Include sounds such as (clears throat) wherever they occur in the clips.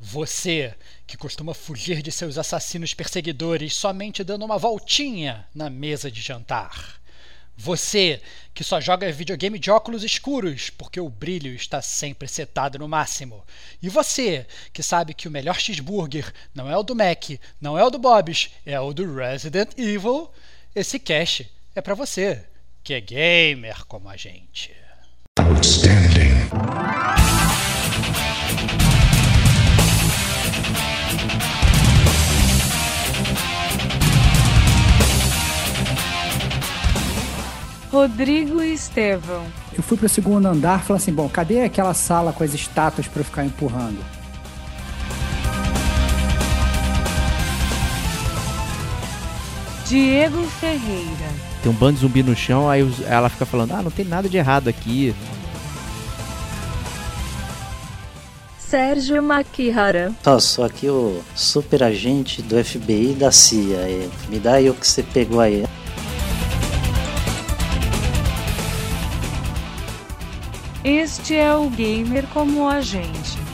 Você que costuma fugir de seus assassinos perseguidores somente dando uma voltinha na mesa de jantar. Você que só joga videogame de óculos escuros porque o brilho está sempre setado no máximo. E você que sabe que o melhor cheeseburger não é o do Mac, não é o do Bob's, é o do Resident Evil. Esse cash é para você que é gamer como a gente. Outstanding. Rodrigo e Estevão. Eu fui pro segundo andar e falei assim: bom, cadê aquela sala com as estátuas para eu ficar empurrando? Diego Ferreira. Tem um bando de zumbi no chão, aí ela fica falando: ah, não tem nada de errado aqui. Sérgio Makihara. Ó, sou aqui o super agente do FBI da CIA. Me dá aí o que você pegou aí. Este é o gamer como a gente.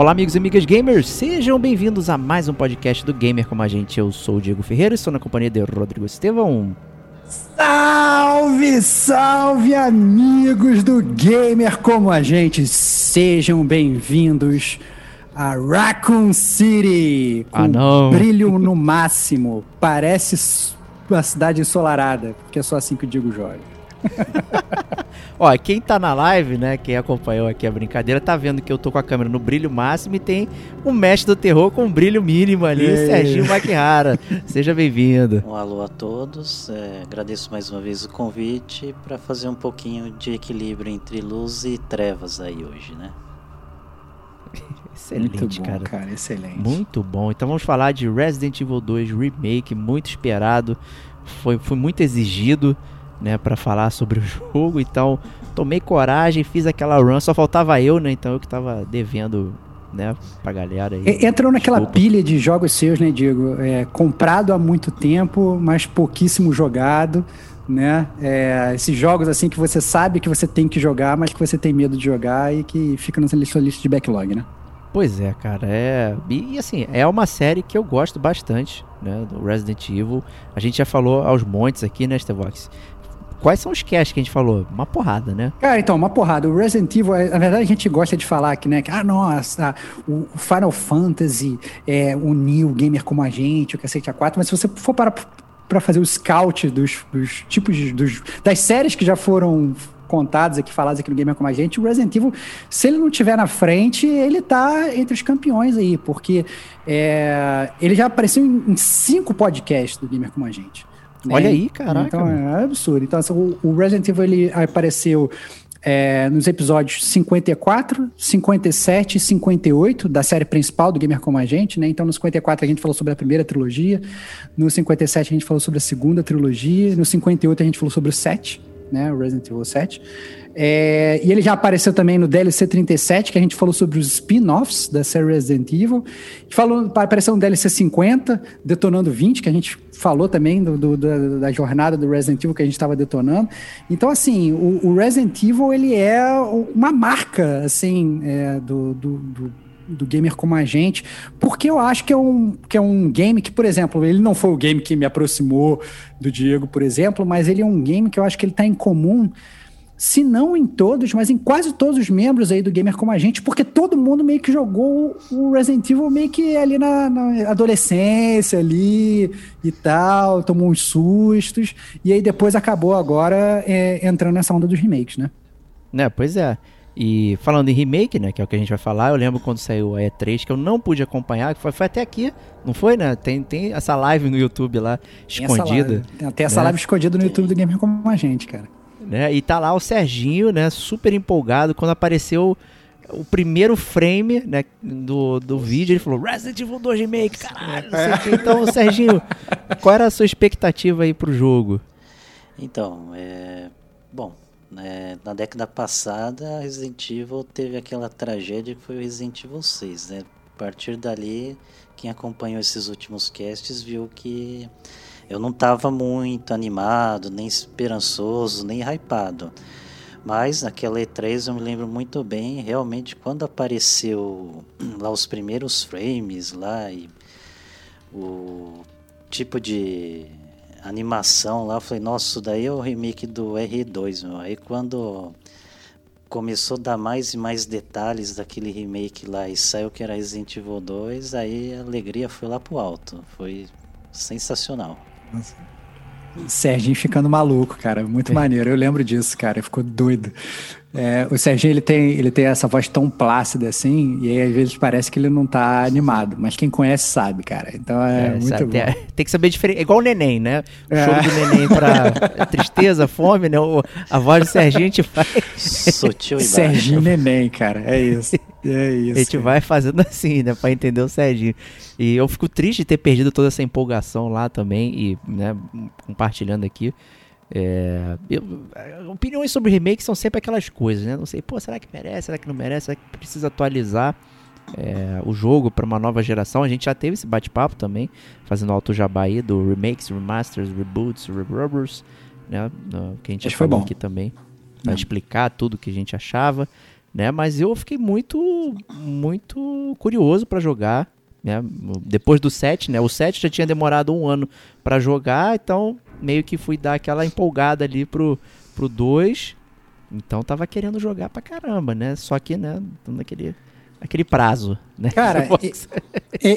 Olá, amigos e amigas gamers, sejam bem-vindos a mais um podcast do Gamer Como a Gente. Eu sou o Diego Ferreira e estou na companhia de Rodrigo Estevão. Salve, salve, amigos do Gamer Como a Gente, sejam bem-vindos a Raccoon City, com ah, não. brilho no máximo, parece uma cidade ensolarada, porque é só assim que o Diego joga. (laughs) Ó, quem tá na live, né, quem acompanhou aqui a brincadeira, tá vendo que eu tô com a câmera no brilho máximo e tem o mestre do terror com um brilho mínimo ali, Ei. Serginho Maquihara. Seja bem-vindo. Um alô a todos, é, agradeço mais uma vez o convite para fazer um pouquinho de equilíbrio entre luz e trevas aí hoje, né? (laughs) Excelente, muito bom, cara. cara. Excelente. Muito bom. Então vamos falar de Resident Evil 2 Remake, muito esperado. Foi, foi muito exigido né, para falar sobre o (laughs) jogo. Então, tomei coragem, fiz aquela run, só faltava eu, né? Então eu que tava devendo, né, pra galera aí. Entrou naquela Desculpa. pilha de jogos seus, né, Diego? É, comprado há muito tempo, mas pouquíssimo jogado, né? É, esses jogos assim que você sabe que você tem que jogar, mas que você tem medo de jogar e que fica na sua lista de backlog, né? Pois é, cara, é. E, assim, é uma série que eu gosto bastante, né? Do Resident Evil. A gente já falou aos montes aqui, né, Stevox? Quais são os casts que a gente falou? Uma porrada, né? Cara, então, uma porrada. O Resident Evil, é, na verdade, a gente gosta de falar aqui, né? Que, ah, nossa, o Final Fantasy é, uniu gamer como a gente, o cacete A4, mas se você for para para fazer o scout dos, dos tipos de, dos, das séries que já foram contadas aqui, faladas aqui no Gamer Como a Gente, o Resident Evil, se ele não tiver na frente, ele tá entre os campeões aí, porque é, ele já apareceu em, em cinco podcasts do Gamer Como a Gente. Né? Olha aí, caraca. Então é absurdo. Então, assim, o, Resident Evil ele apareceu é, nos episódios 54, 57 e 58 da série principal do Gamer Como a Gente, né? Então, no 54 a gente falou sobre a primeira trilogia, no 57 a gente falou sobre a segunda trilogia, no 58 a gente falou sobre o 7, né? O Resident Evil 7. É, e ele já apareceu também no DLC 37, que a gente falou sobre os spin-offs da série Resident Evil. Falou, apareceu no DLC 50, Detonando 20, que a gente falou também do, do, da, da, jornada do Resident Evil que a gente estava detonando. Então, assim, o, o, Resident Evil, ele é uma marca, assim, é, do, do, do gamer como a gente, porque eu acho que é, um, que é um game que, por exemplo, ele não foi o game que me aproximou do Diego, por exemplo, mas ele é um game que eu acho que ele está em comum se não em todos, mas em quase todos os membros aí do Gamer Como a Gente, porque todo mundo meio que jogou o Resident Evil meio que ali na, na adolescência ali e tal, tomou uns sustos, e aí depois acabou agora é, entrando nessa onda dos remakes, né? Né, pois é. E falando em remake, né, que é o que a gente vai falar, eu lembro quando saiu a E3 que eu não pude acompanhar, que foi, foi até aqui, não foi, né? Tem, tem essa live no YouTube lá, tem escondida. Essa live. Tem essa né? live escondida no YouTube do Gamer Como a Gente, cara né? E tá lá o Serginho, né, super empolgado quando apareceu o primeiro frame né, do, do vídeo, ele falou Resident Evil 2 Remake, caralho, não sei o que. Então, Serginho, qual era a sua expectativa aí pro jogo? Então, é... Bom, né, na década passada, Resident Evil teve aquela tragédia que foi o Resident Evil 6, né? A partir dali, quem acompanhou esses últimos casts viu que eu não estava muito animado, nem esperançoso, nem hypado. Mas naquela E3 eu me lembro muito bem, realmente quando apareceu lá os primeiros frames lá e o tipo de animação lá, eu falei, nossa, isso daí é o remake do R2, meu. Aí quando começou a dar mais e mais detalhes daquele remake lá e saiu que era Resident Evil 2, aí a alegria foi lá pro alto. Foi sensacional. Nossa. Serginho ficando maluco, cara. Muito é. maneiro. Eu lembro disso, cara. Ficou doido. É, o Serginho ele tem, ele tem essa voz tão plácida assim, e aí às vezes parece que ele não tá animado, mas quem conhece sabe, cara. Então é, é muito sabe, bom. Tem, tem, que saber diferente. É igual o neném, né? O é. choro do neném pra (laughs) tristeza, fome, né? O, a voz do Serginho a gente faz. Sutil e Serginho neném, cara. É isso. É isso. (laughs) A gente cara. vai fazendo assim, né? Pra entender o Serginho. E eu fico triste de ter perdido toda essa empolgação lá também, e né, compartilhando aqui. É, eu, opiniões sobre remake são sempre aquelas coisas, né? Não sei, pô, será que merece? Será que não merece? Será que precisa atualizar é, o jogo para uma nova geração? A gente já teve esse bate-papo também, fazendo alto jabá aí do remakes, remasters, reboots, rerubbers, né? Que a gente já falou bom. aqui também, para explicar tudo que a gente achava, né? Mas eu fiquei muito, muito curioso para jogar. Né? Depois do 7, né? O 7 já tinha demorado um ano para jogar, então meio que fui dar aquela empolgada ali pro, pro 2. Então tava querendo jogar pra caramba, né? Só que, né, naquele aquele prazo, né? (laughs) Cara,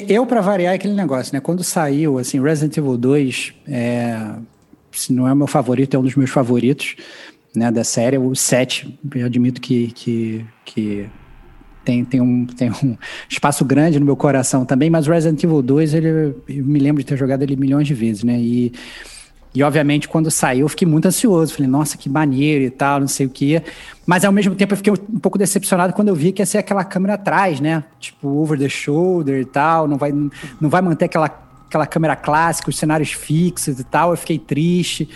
eu para variar é aquele negócio, né? Quando saiu, assim, Resident Evil 2, é, se não é o meu favorito, é um dos meus favoritos, né, da série. O 7, eu admito que, que, que tem, tem, um, tem um espaço grande no meu coração também, mas o Resident Evil 2, ele, eu me lembro de ter jogado ele milhões de vezes, né? E e, obviamente, quando saiu, eu fiquei muito ansioso. Falei, nossa, que maneiro e tal, não sei o quê. Mas, ao mesmo tempo, eu fiquei um pouco decepcionado quando eu vi que ia ser aquela câmera atrás, né? Tipo, over the shoulder e tal. Não vai, não vai manter aquela, aquela câmera clássica, os cenários fixos e tal. Eu fiquei triste.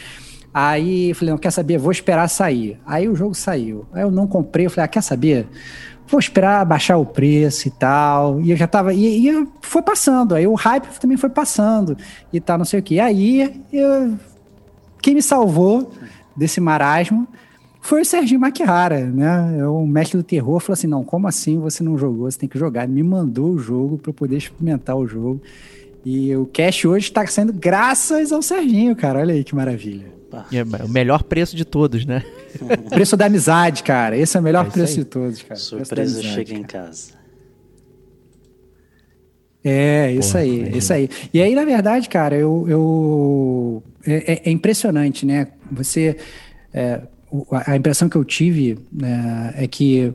Aí, falei, não, quer saber? Vou esperar sair. Aí, o jogo saiu. Aí, eu não comprei. Eu falei, ah, quer saber? vou esperar baixar o preço e tal. E eu já tava. E, e foi passando. Aí o hype também foi passando e tal, não sei o que. Aí eu, quem me salvou desse marasmo foi o Serginho Maquihara, né? É o mestre do terror. Falou assim: não, como assim você não jogou? Você tem que jogar. Ele me mandou o jogo para poder experimentar o jogo. E o cash hoje está sendo graças ao Serginho, cara. Olha aí que maravilha. É o melhor preço de todos, né? (laughs) preço da amizade, cara. Esse é o melhor é preço aí. de todos, cara. Surpresa amizade, chega cara. em casa. É, isso Porra, aí, isso aí. E aí, na verdade, cara, eu. eu é, é, é impressionante, né? Você. É, a impressão que eu tive né, é que.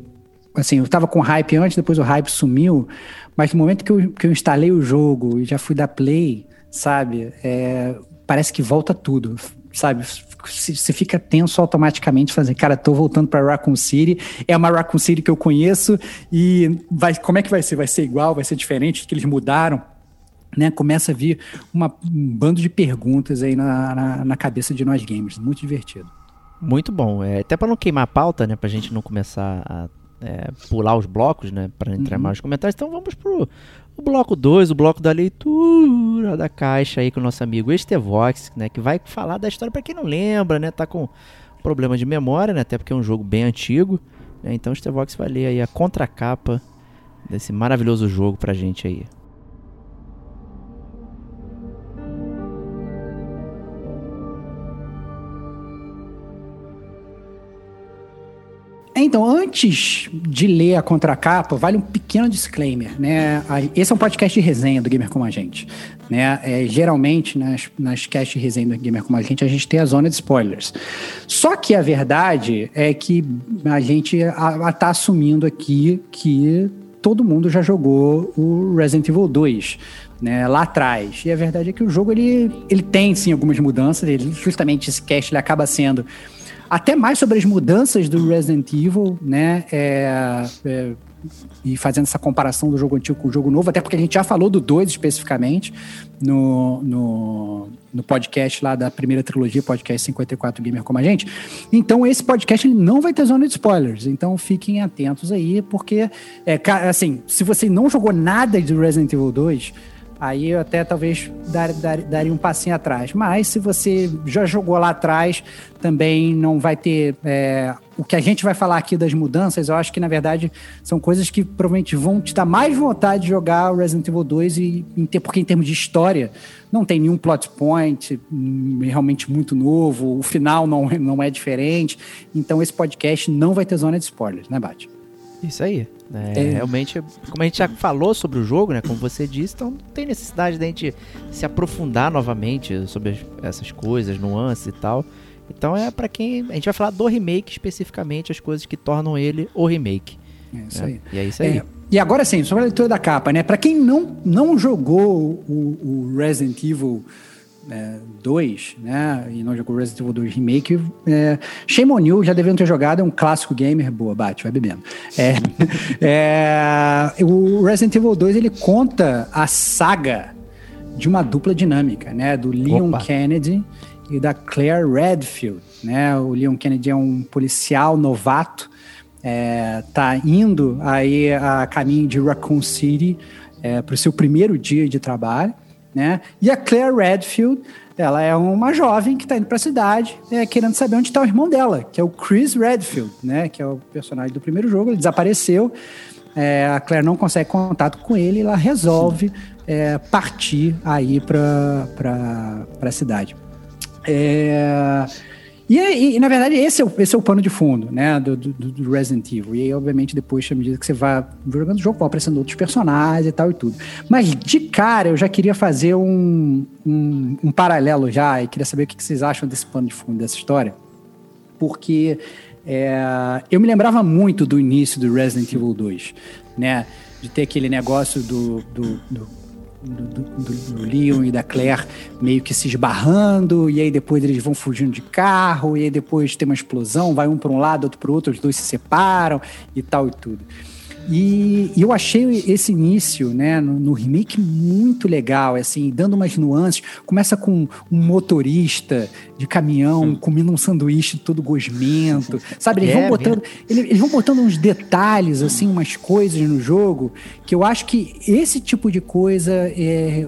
Assim, eu tava com hype antes, depois o hype sumiu, mas no momento que eu, que eu instalei o jogo e já fui dar play, sabe? É, parece que volta tudo sabe? Você fica tenso automaticamente, fazendo, cara, tô voltando para Raccoon City, é uma Raccoon City que eu conheço e vai, como é que vai ser? Vai ser igual? Vai ser diferente? Que eles mudaram? Né, começa a vir uma, um bando de perguntas aí na, na, na cabeça de nós gamers. Muito divertido. Muito bom. É, até para não queimar a pauta, né? Pra gente não começar a é, pular os blocos, né? Para entrar uhum. mais nos comentários. Então vamos pro o bloco 2, o bloco da leitura da caixa aí com o nosso amigo Estevox, né, que vai falar da história para quem não lembra, né, tá com problema de memória, né, até porque é um jogo bem antigo, né, então o Estevox vai ler aí a contracapa desse maravilhoso jogo pra gente aí. Então, antes de ler a contracapa, vale um pequeno disclaimer, né? Esse é um podcast de resenha do Gamer Como a Gente, né? É, geralmente, nas, nas casts de resenha do Gamer Como a Gente, a gente tem a zona de spoilers. Só que a verdade é que a gente está assumindo aqui que todo mundo já jogou o Resident Evil 2, né, lá atrás. E a verdade é que o jogo ele, ele tem sim algumas mudanças, ele, justamente esse cast ele acaba sendo até mais sobre as mudanças do Resident Evil, né? É, é, e fazendo essa comparação do jogo antigo com o jogo novo, até porque a gente já falou do 2 especificamente no, no, no, podcast lá da primeira trilogia, podcast 54 Gamer Como a Gente. Então, esse podcast ele não vai ter zona de spoilers, então fiquem atentos aí, porque, é, assim, se você não jogou nada de Resident Evil 2 Aí eu até talvez dar, dar, daria um passinho atrás. Mas se você já jogou lá atrás, também não vai ter. É, o que a gente vai falar aqui das mudanças, eu acho que na verdade são coisas que provavelmente vão te dar mais vontade de jogar o Resident Evil 2, e, porque em termos de história, não tem nenhum plot point hum, realmente muito novo, o final não, (laughs) não é diferente. Então esse podcast não vai ter zona de spoilers, né, Bate? Isso aí. É, é. Realmente, como a gente já falou sobre o jogo, né? Como você disse, então não tem necessidade da gente se aprofundar novamente sobre essas coisas, nuances e tal. Então é para quem. A gente vai falar do remake especificamente, as coisas que tornam ele o remake. É isso né? aí. E é isso aí. É, e agora sim, sobre a leitura da capa, né? Para quem não, não jogou o, o Resident Evil é, 2, né? E não jogou Resident Evil 2 Remake. É, Shame on You já deviam ter jogado, é um clássico gamer. Boa, bate, vai bebendo. É, (laughs) é, o Resident Evil 2 ele conta a saga de uma dupla dinâmica, né? Do Leon Opa. Kennedy e da Claire Redfield, né? O Leon Kennedy é um policial novato, é, tá indo aí a caminho de Raccoon City é, para o seu primeiro dia de trabalho né? E a Claire Redfield, ela é uma jovem que está indo para a cidade, é, querendo saber onde está o irmão dela, que é o Chris Redfield, né? Que é o personagem do primeiro jogo. Ele desapareceu. É, a Claire não consegue contato com ele, ela resolve é, partir aí para a cidade. É, e, e, na verdade, esse é, o, esse é o pano de fundo, né, do, do, do, Resident Evil. E aí, obviamente, depois, à medida que você vai jogando o jogo, vão aparecendo outros personagens e tal e tudo. Mas, de cara, eu já queria fazer um, um, um paralelo já, e queria saber o que vocês acham desse pano de fundo, dessa história. Porque é, eu me lembrava muito do início do Resident Evil 2, né, de ter aquele negócio do, do, do do, do, do, Leon e da Claire meio que se esbarrando, e aí depois eles vão fugindo de carro, e aí depois tem uma explosão, vai um para um lado, outro para o outro, os dois se separam e tal e tudo. E, e, eu achei esse início, né, no, no, remake muito legal, assim, dando umas nuances. Começa com um motorista de caminhão hum. comendo um sanduíche todo gosmento, sabe? Eles é, vão botando, eles, eles, vão botando uns detalhes, assim, umas coisas no jogo que eu acho que esse tipo de coisa é,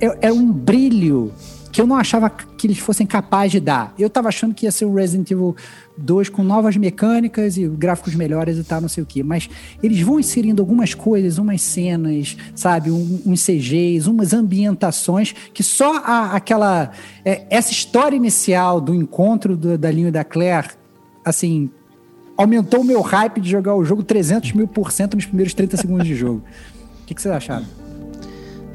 é, é um brilho que eu não achava que eles fossem capazes de dar. Eu tava achando que ia ser o Resident Evil 2 com novas mecânicas e gráficos melhores e tal, não sei o que. Mas eles vão inserindo algumas coisas, umas cenas, sabe, um, uns CGs, umas ambientações que só a, aquela. É, essa história inicial do encontro do, da Linha e da Claire, assim, aumentou o meu hype de jogar o jogo 300 mil por cento nos primeiros 30 segundos de jogo. O que, que vocês acharam?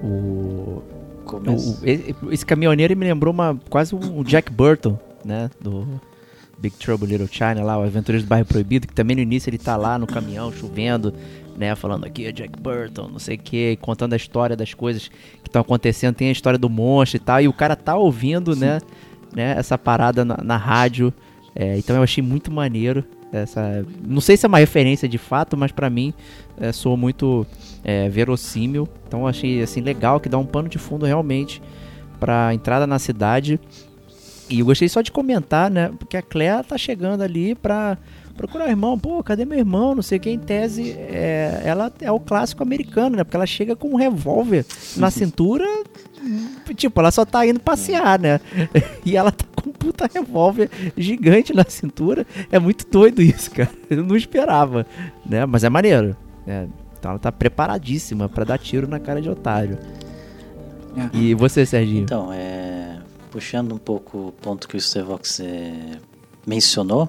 O o, esse caminhoneiro me lembrou uma, quase um Jack Burton, né? Do Big Trouble Little China lá, o Aventureiros do Bairro Proibido, que também no início ele tá lá no caminhão, chovendo, né? Falando aqui é Jack Burton, não sei o que, contando a história das coisas que estão acontecendo. Tem a história do monstro e tal, e o cara tá ouvindo, né? né essa parada na, na rádio. É, então eu achei muito maneiro. Essa, não sei se é uma referência de fato, mas para mim é, soa muito é, verossímil. Então achei assim legal que dá um pano de fundo realmente para entrada na cidade. E eu gostei só de comentar, né? Porque a Claire tá chegando ali pra procurar o irmão. Pô, cadê meu irmão? Não sei o que. Em tese, é, ela é o clássico americano, né? Porque ela chega com um revólver na (laughs) cintura. Tipo, ela só tá indo passear, né? E ela tá com um puta revólver gigante na cintura. É muito doido isso, cara. Eu não esperava, né? Mas é maneiro. Né? Então ela tá preparadíssima para dar tiro na cara de otário. É. E você, Serginho? Então, é... puxando um pouco o ponto que o Stevox é... mencionou,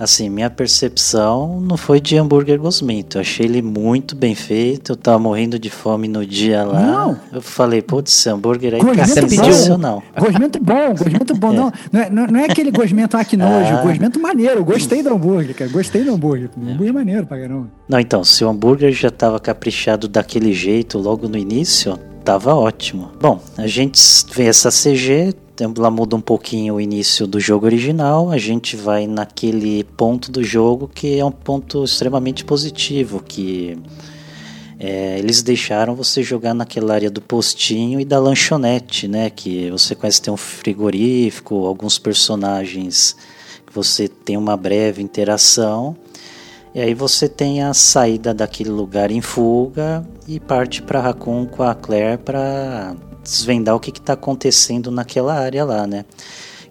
assim, minha percepção não foi de hambúrguer gosmento. Eu achei ele muito bem feito. Eu tava morrendo de fome no dia lá. Não. Eu falei, putz, hambúrguer aí tá sensacional. Gosmento bom, gosmento bom. (laughs) é. Não, não, é, não é aquele gosmento ah, que nojo. (laughs) Ah. Gosmento maneiro. Gostei do hambúrguer, cara. Gostei do hambúrguer. É. Hambúrguer maneiro pra caramba. Não, então, se o hambúrguer já tava caprichado daquele jeito logo no início, tava ótimo. Bom, a gente vê essa CG ela muda um pouquinho o início do jogo original. A gente vai naquele ponto do jogo que é um ponto extremamente positivo, que é, eles deixaram você jogar naquela área do postinho e da lanchonete, né? Que você conhece tem um frigorífico, alguns personagens que você tem uma breve interação. E aí você tem a saída daquele lugar em fuga e parte para Raccoon com a Claire para desvendar o que está acontecendo naquela área lá, né?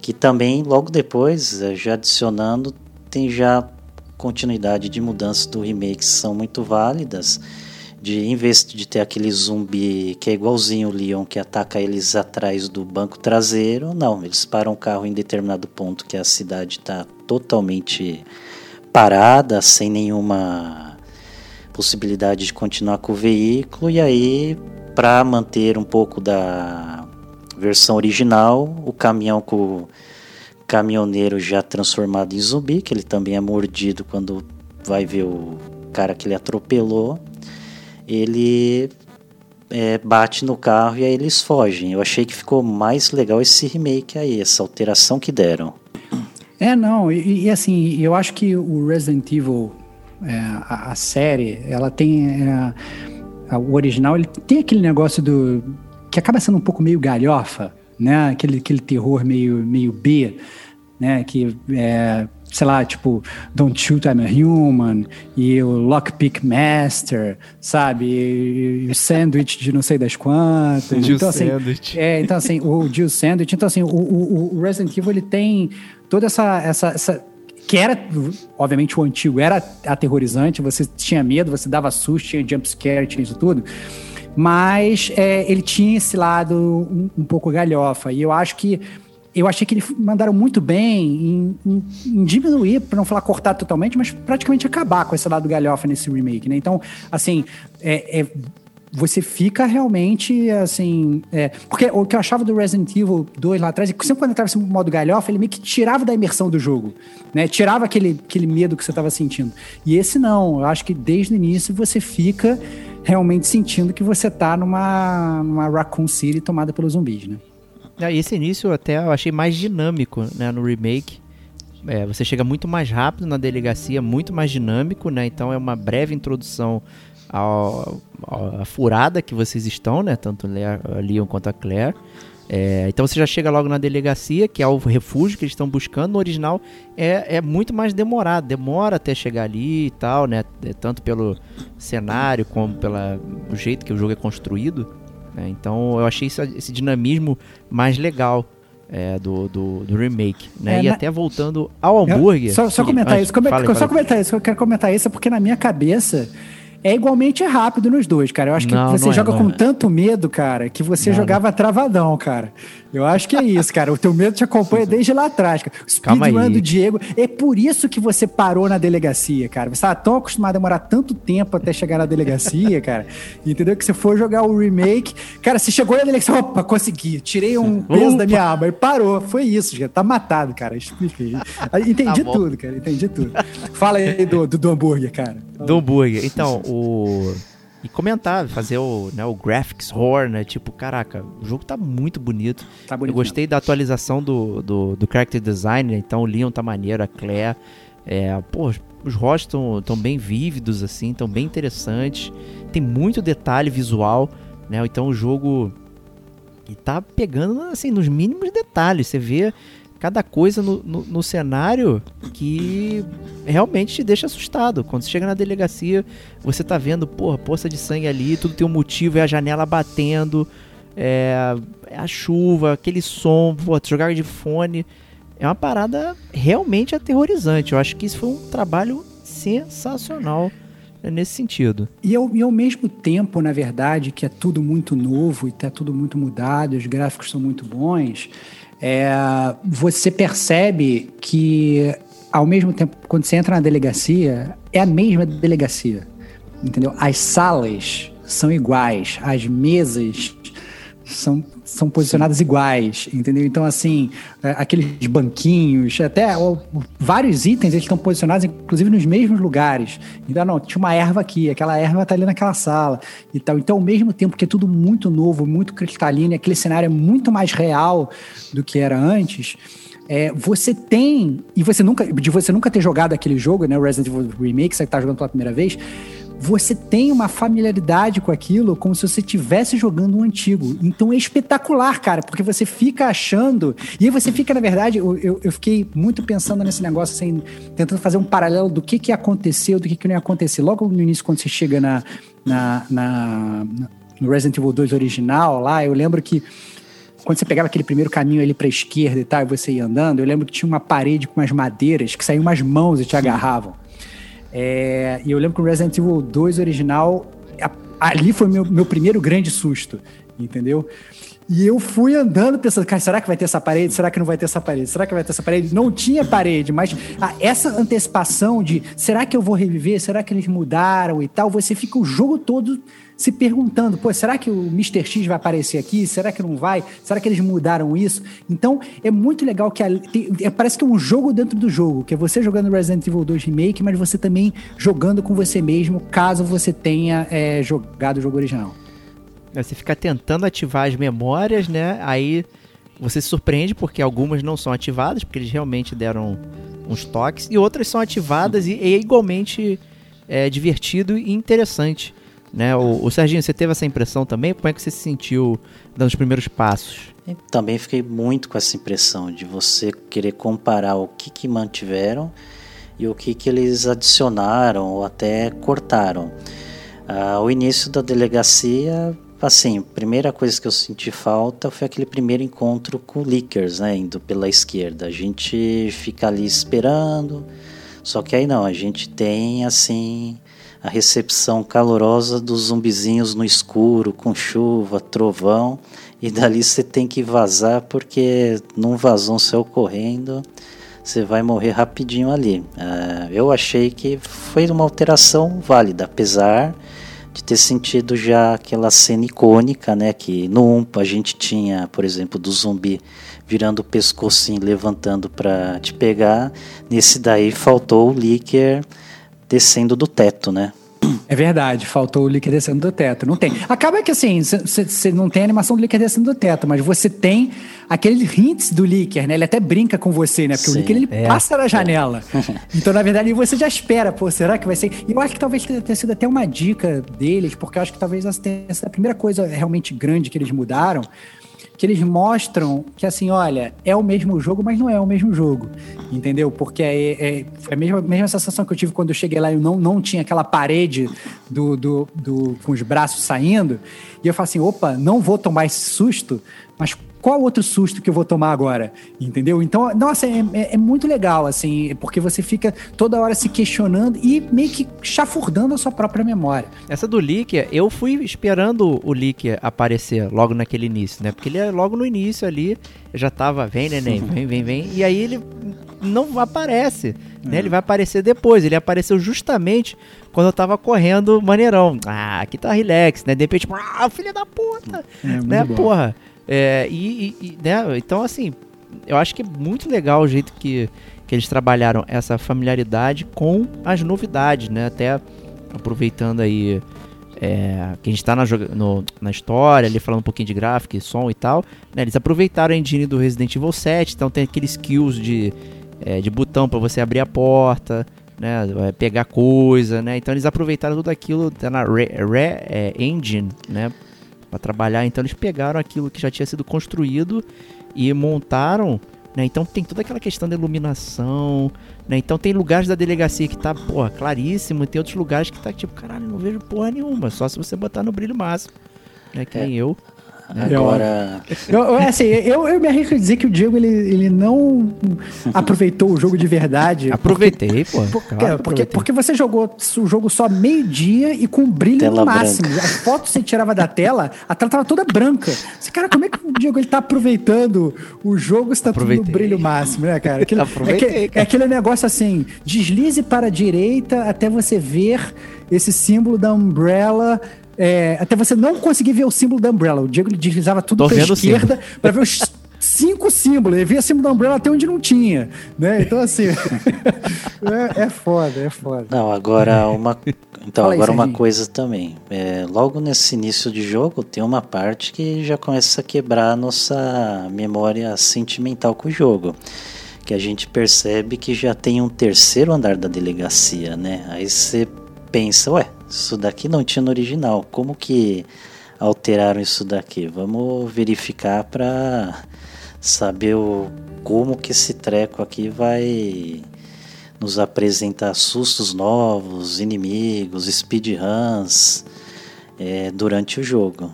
Que também logo depois, eh, já adicionando, tem já continuidade de mudanças do remake são muito válidas de em vez de ter aquele zumbi que é igualzinho o Leon que ataca eles atrás do banco traseiro, não, eles param o carro em determinado ponto que a cidade está totalmente parada, sem nenhuma possibilidade de continuar com o veículo e aí para manter um pouco da versão original, o caminhão com o caminhoneiro já transformado em zumbi, que ele também é mordido quando vai ver o cara que ele atropelou ele é, bate no carro e aí eles fogem. Eu achei que ficou mais legal esse remake aí, essa alteração que deram. É, não, e, e assim, eu acho que o Resident Evil, é, a, a, série, ela tem. É, o original, ele tem aquele negócio do. que acaba sendo um pouco meio galhofa, né? Aquele, aquele terror meio, meio B, né? Que é, sei lá, tipo, Don't Shoot I'm a Human, e o Lockpick Master, sabe? E, e o Sandwich de não sei das quantas. Jill então, assim, Sandwich. É, então assim, o Jill Sandwich. Então, assim, o, o, o Resident Evil, ele tem toda essa, essa, essa que era, obviamente, o antigo era aterrorizante, você tinha medo, você dava susto, tinha jumpscare, tinha isso tudo. Mas é, ele tinha esse lado um, um pouco galhofa. E eu acho que eu achei que eles mandaram muito bem em, em, em diminuir, para não falar cortar totalmente, mas praticamente acabar com esse lado galhofa nesse remake, né? Então, assim, é, é você fica realmente assim. É, porque o que eu achava do Resident Evil 2 lá atrás, é que sempre quando entrava no modo galhofa, ele meio que tirava da imersão do jogo, né? Tirava aquele, aquele medo que você estava sentindo. E esse não, eu acho que desde o início você fica realmente sentindo que você tá numa, numa Raccoon City tomada pelos zumbis, né? Ah, esse início até eu achei mais dinâmico, né, no remake. É, você chega muito mais rápido na delegacia, muito mais dinâmico, né? Então é uma breve introdução à furada que vocês estão, né? Tanto Leon quanto a Claire. É, então você já chega logo na delegacia, que é o refúgio que eles estão buscando. No original é, é muito mais demorado, demora até chegar ali e tal, né? É, tanto pelo cenário como pelo jeito que o jogo é construído. Né? Então eu achei esse, esse dinamismo mais legal é, do, do, do, remake, né? É, e na... até voltando ao hambúrguer. Só, só comentar isso, come, só comentar isso, eu quero comentar isso porque na minha cabeça é igualmente rápido nos dois, cara. Eu acho que não, você não é, joga é, com é. tanto medo, cara, que você não, jogava travadão, cara. Eu acho que é isso, cara. O teu medo te acompanha desde lá atrás, cara. O speedrun do Diego. É por isso que você parou na delegacia, cara. Você estava tão acostumado a demorar tanto tempo até chegar na delegacia, (laughs) cara. Entendeu? Que você foi jogar o remake. Cara, você chegou na delegacia, opa, consegui. Tirei um peso da minha aba e parou. Foi isso, já. Tá matado, cara. Explica (laughs) Entendi tá tudo, cara. Entendi tudo. Fala aí do, do, do hambúrguer, cara. Do hambúrguer. Então, o e comentar, fazer o, né, o graphics horror, né? Tipo, caraca, o jogo tá muito bonito. Tá bonito Eu gostei mesmo. da atualização do, do, do, character design, né? Então o Leon tá maneiro, a Claire. É, pô, os rostos estão bem vívidos, assim, estão bem interessantes. Tem muito detalhe visual, né? Então o jogo e tá pegando, assim, nos mínimos detalhes. Você vê cada coisa no, no, no, cenário que realmente te deixa assustado. Quando você chega na delegacia, você tá vendo, porra, poça de sangue ali, tudo tem um motivo, é a janela batendo, é, é a chuva, aquele som, pô, jogar de fone. É uma parada realmente aterrorizante. Eu acho que isso foi um trabalho sensacional nesse sentido. E ao, e ao mesmo tempo, na verdade, que é tudo muito novo e tá tudo muito mudado, os gráficos são muito bons, é, você percebe que, ao mesmo tempo, quando você entra na delegacia, é a mesma delegacia. Entendeu? As salas são iguais, as mesas são, são posicionadas iguais, entendeu? Então, assim, é, aqueles banquinhos, até ó, vários itens, eles estão posicionados, inclusive, nos mesmos lugares. Então, não, tinha uma erva aqui, aquela erva está ali naquela sala e tal. Então, ao mesmo tempo que é tudo muito novo, muito cristalino, e aquele cenário é muito mais real do que era antes, é, você tem, e você nunca, de você nunca ter jogado aquele jogo, né, o Resident Evil Remake, você está jogando pela primeira vez, você tem uma familiaridade com aquilo como se você estivesse jogando um antigo. Então é espetacular, cara, porque você fica achando. E aí você fica, na verdade, eu, eu, eu fiquei muito pensando nesse negócio, assim, tentando fazer um paralelo do que, que aconteceu, do que, que não ia acontecer. Logo no início, quando você chega na, na, na no Resident Evil 2 original, lá, eu lembro que quando você pegava aquele primeiro caminho ali para esquerda e tal, e você ia andando, eu lembro que tinha uma parede com umas madeiras que saíam umas mãos e te agarravam. É, e eu lembro que o Resident Evil 2 original, a, ali foi meu, meu primeiro grande susto, entendeu? E eu fui andando pensando, cara, será que vai ter essa parede? Será que não vai ter essa parede? Será que vai ter essa parede? Não tinha parede, mas ah, essa antecipação de será que eu vou reviver? Será que eles mudaram e tal? Você fica o jogo todo se perguntando, pô, será que o Mr. X vai aparecer aqui? Será que não vai? Será que eles mudaram isso? Então, é muito legal que a, tem, é, parece que é um jogo dentro do jogo, que é você jogando Resident Evil 2 Remake, mas você também jogando com você mesmo, caso você tenha é, jogado o jogo original. É, você fica tentando ativar as memórias, né? Aí você se surpreende porque algumas não são ativadas, porque eles realmente deram uns toques, e outras são ativadas e, é igualmente é, divertido e interessante. Né? O, o Serginho, você teve essa impressão também? Como é que você se sentiu dando os primeiros passos? Eu também fiquei muito com essa impressão de você querer comparar o que, que mantiveram e o que, que eles adicionaram ou até cortaram. Ah, o início da delegacia, assim, a primeira coisa que eu senti falta foi aquele primeiro encontro com Lickers, né, indo pela esquerda. A gente fica ali esperando, só que aí não, a gente tem assim a recepção calorosa dos zumbizinhos no escuro, com chuva, trovão, e dali você tem que vazar porque num vazão céu correndo você vai morrer rapidinho ali. Uh, eu achei que foi uma alteração válida, apesar de ter sentido já aquela cena icônica, né? Que no Umpa a gente tinha, por exemplo, do zumbi virando o pescocinho, levantando para te pegar. Nesse daí faltou o Licker descendo do teto, né? É verdade, faltou o líquido descendo do teto. Não tem. Acaba que assim, você não tem animação do líquido descendo do teto, mas você tem aqueles hints do Licker, né? Ele até brinca com você, né? Porque Sim, o Licker ele é, passa na janela. É. (laughs) então, na verdade, você já espera, pô, será que vai ser? E eu acho que talvez tenha sido até uma dica deles, porque eu acho que talvez essa tenha sido a primeira coisa realmente grande que eles mudaram que eles mostram que, assim, olha, é o mesmo jogo, mas não é o mesmo jogo, entendeu? Porque é, é, é a mesma, mesma sensação que eu tive quando eu cheguei lá e não, não tinha aquela parede do, do, do, com os braços saindo, e eu falo assim, opa, não vou tomar esse susto, mas qual outro susto que eu vou tomar agora? Entendeu? Então, nossa, é, é, é, muito legal, assim, porque você fica toda hora se questionando e meio que chafurdando a sua própria memória. Essa do Licker, eu fui esperando o Licker aparecer logo naquele início, né? Porque ele é logo no início ali, já tava, vem neném, vem, vem, vem, e aí ele não aparece, né? Ele vai aparecer depois, ele apareceu justamente quando eu tava correndo maneirão. Ah, aqui tá relax, né? De repente, ah, filha da puta, é, né? Bom. Porra. É, e, e, né, então, assim, eu acho que é muito legal o jeito que, que eles trabalharam essa familiaridade com as novidades, né? Até aproveitando aí é, que a gente está na, na história, ali falando um pouquinho de gráfico e som e tal, né? Eles aproveitaram a engine do Resident Evil 7, então tem aqueles skills de, é, de botão para você abrir a porta, né? Pegar coisa, né? Então eles aproveitaram tudo aquilo tá na Re, Re é, Engine, né? Para trabalhar. Então eles pegaram aquilo que já tinha sido construído e montaram. Né? Então tem toda aquela questão da iluminação. Né? Então tem lugares da delegacia que tá, porra, claríssimo. E tem outros lugares que tá tipo, caralho, não vejo porra nenhuma. Só se você botar no brilho máximo. Né? Que é. nem eu. Agora. Eu, assim, eu, eu me arrisco a dizer que o Diego ele, ele não aproveitou o jogo de verdade. (laughs) Aproveitei, pô. Porque, claro, porque, porque, você jogou o jogo só meio-dia e com brilho tela no máximo. Branca. As fotos que você tirava da tela, a tela tava toda branca. Você, cara, como é que o Diego ele tá aproveitando o jogo se tá tudo no brilho máximo, né, cara? Aquilo, é, que, é aquele negócio assim: deslize para a direita até você ver esse símbolo da Umbrella. É, até você não conseguir ver o símbolo da Umbrella. O Diego ele deslizava tudo pra o esquerda para ver os cinco símbolos. Ele via símbolo da Umbrella até onde não tinha. Né? Então, assim. (laughs) é, é foda, é foda. Não, agora uma. (laughs) Então, Fala aí, agora uma Serginho. coisa também. É, logo nesse início de jogo, tem uma parte que já começa a quebrar a nossa memória sentimental com o jogo. Que a gente percebe que já tem um terceiro andar da delegacia, né? Aí você pensa, ué, isso daqui não tinha no original. Como que alteraram isso daqui? Vamos verificar para saber o, como que esse treco aqui vai nos apresentar sustos novos, inimigos, speedruns é, durante o jogo.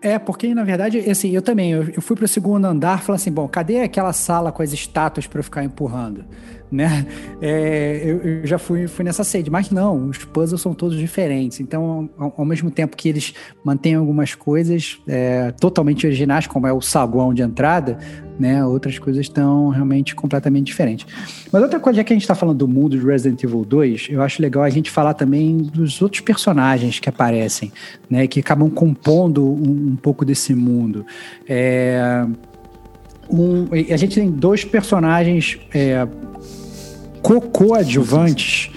É, porque na verdade, assim, eu também, eu, eu fui pro segundo andar e falei assim, bom, cadê aquela sala com as estátuas para eu ficar empurrando? Né? É, eu, eu já fui, fui nessa sede, mas não, os puzzles são todos diferentes. Então, ao, ao mesmo tempo que eles mantêm algumas coisas é, totalmente originais, como é o saguão de entrada, né? Outras coisas estão realmente completamente diferentes. Mas outra coisa, já que a gente está falando do mundo de Resident Evil 2, eu acho legal a gente falar também dos outros personagens que aparecem, né? Que acabam compondo um, um pouco desse mundo. É, um- a gente tem dois personagens é, co-coadjuvantes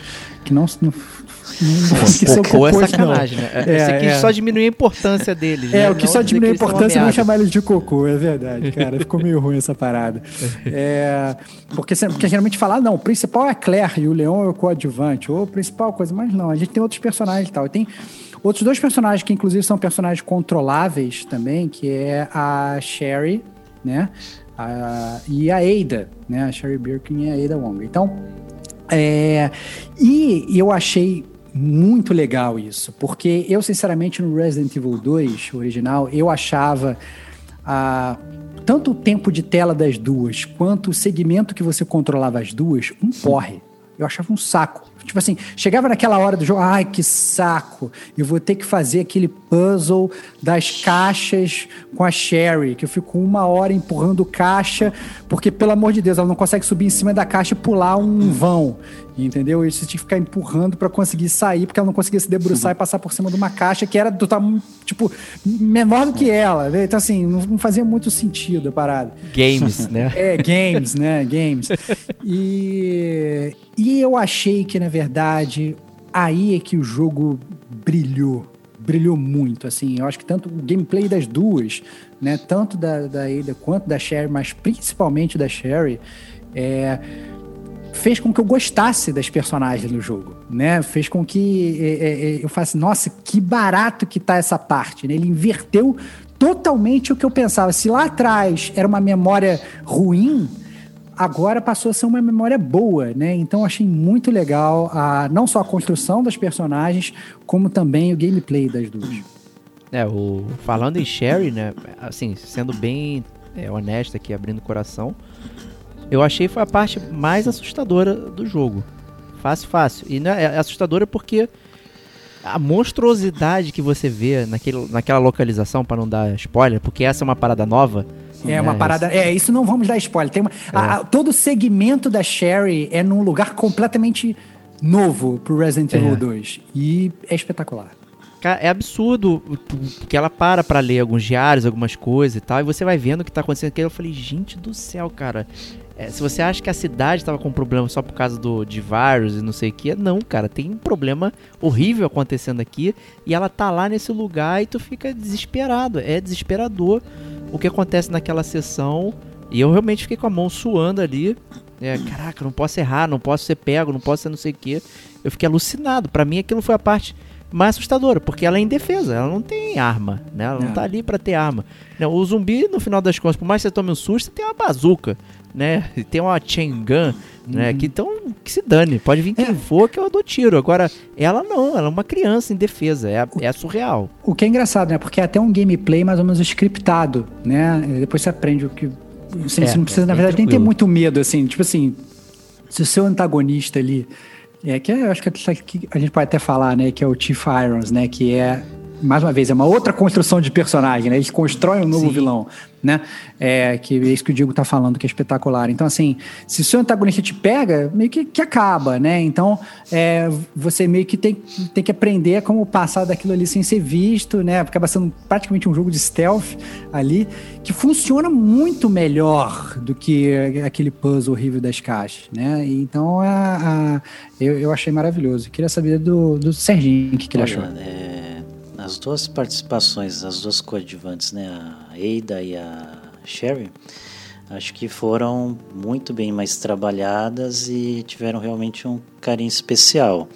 que não, não, (laughs) que são Cocô é cocôs, não. sacanagem, né? É, Você quis é. só diminuir a importância deles. É, né? o que Não só diminui a eles importância é não chamar ele de cocô, é verdade, cara. Ficou meio ruim essa parada. (laughs) É, porque, porque geralmente fala, ah, não, o principal é a Claire e o Leão é o coadjuvante, ou principal coisa, mas não, a gente tem outros personagens e tal. E tem outros dois personagens que, inclusive, são personagens controláveis também, que é a Sherry, né? A- e a Ada, né? A Sherry Birkin e a Ada Wong. Então, é, e eu achei muito legal isso, porque eu, sinceramente, no Resident Evil 2 original, eu achava ah, tanto o tempo de tela das duas, quanto o segmento que você controlava as duas, um porre. Eu achava um saco. Tipo assim, chegava naquela hora do jogo, ai que saco, eu vou ter que fazer aquele puzzle das caixas com a Sherry, que eu fico uma hora empurrando caixa, porque pelo amor de Deus, ela não consegue subir em cima da caixa e pular um vão, entendeu? E você tinha que ficar empurrando pra conseguir sair, porque ela não conseguia se debruçar e passar por cima de uma caixa que era do tamanho, tipo, menor do que ela, né? Então assim, não, não fazia muito sentido a parada. Games, né? (laughs) É, games, né? Games. E, e eu achei que, na verdade, aí é que o jogo brilhou. Brilhou muito, assim. Eu acho que tanto o gameplay das duas, né? Tanto da, da Ada quanto da Sherry, mas principalmente da Sherry, é, fez com que eu gostasse das personagens no jogo, né? Fez com que é, é, é, eu falasse, nossa, que barato que tá essa parte, né? Ele inverteu totalmente o que eu pensava. Se lá atrás era uma memória ruim, agora passou a ser uma memória boa, né? Então achei muito legal a, não só a construção das personagens, como também o gameplay das duas. É, o, falando em Sherry, né? Assim, sendo bem é, aqui, abrindo o coração, eu achei foi a parte mais assustadora do jogo. Fácil, fácil. E né, é assustadora porque a monstruosidade que você vê naquele, naquela localização, para não dar spoiler, porque essa é uma parada nova. É uma né, parada. É, isso não vamos dar spoiler. Tem uma, a- a- todo o segmento da Sherry é num lugar completamente novo pro Resident É. Evil 2. E é espetacular. Cara, é absurdo porque ela para pra ler alguns diários, algumas coisas e tal, e você vai vendo o que tá acontecendo aqui. Eu falei, gente do céu, cara. É, se você acha que a cidade tava com problema só por causa do, de vírus e não sei o que, não, cara. Tem um problema horrível acontecendo aqui e ela tá lá nesse lugar e tu fica desesperado. É desesperador o que acontece naquela sessão. E eu realmente fiquei com a mão suando ali. É, caraca, não posso errar, não posso ser pego, não posso ser não sei o que. Eu fiquei alucinado. Pra mim aquilo foi a parte mais assustadora, porque ela é indefesa, ela não tem arma, né? Ela não É. tá ali pra ter arma. Né, O zumbi, no final das contas, por mais que você tome um susto, tem uma bazuca, né? (laughs) Tem uma chain gun, né? Que então, que se dane, pode vir quem É. for que eu dou tiro. Agora, ela não, ela é uma criança indefesa, é, é surreal. O que é engraçado, né? Porque é até um gameplay mais ou menos scriptado, né? Depois você aprende o que. Assim, É, você não precisa, é na bem verdade, nem ter tranquilo. muito medo, assim. Tipo assim, se o seu antagonista ali. É que acho que aqui a gente pode até falar, né? Que é o Chief Irons, né? Que é mais uma vez, é uma outra construção de personagem, né? Eles constroem um novo Sim. vilão, né? É, que é isso que o Diego tá falando, que é espetacular. Então, assim, se o seu antagonista te pega, meio que, que acaba, né? Então, é, você meio que tem, tem que aprender como passar daquilo ali sem ser visto, né? Acaba sendo praticamente um jogo de stealth ali, que funciona muito melhor do que aquele puzzle horrível das caixas, né? Então, a, a- eu, eu achei maravilhoso. Queria saber do, do Serginho o que, que ele achou. Olha, é, as duas participações, as duas coadjuvantes, né, a Ada e a Sherry, acho que foram muito bem mais trabalhadas e tiveram realmente um carinho especial.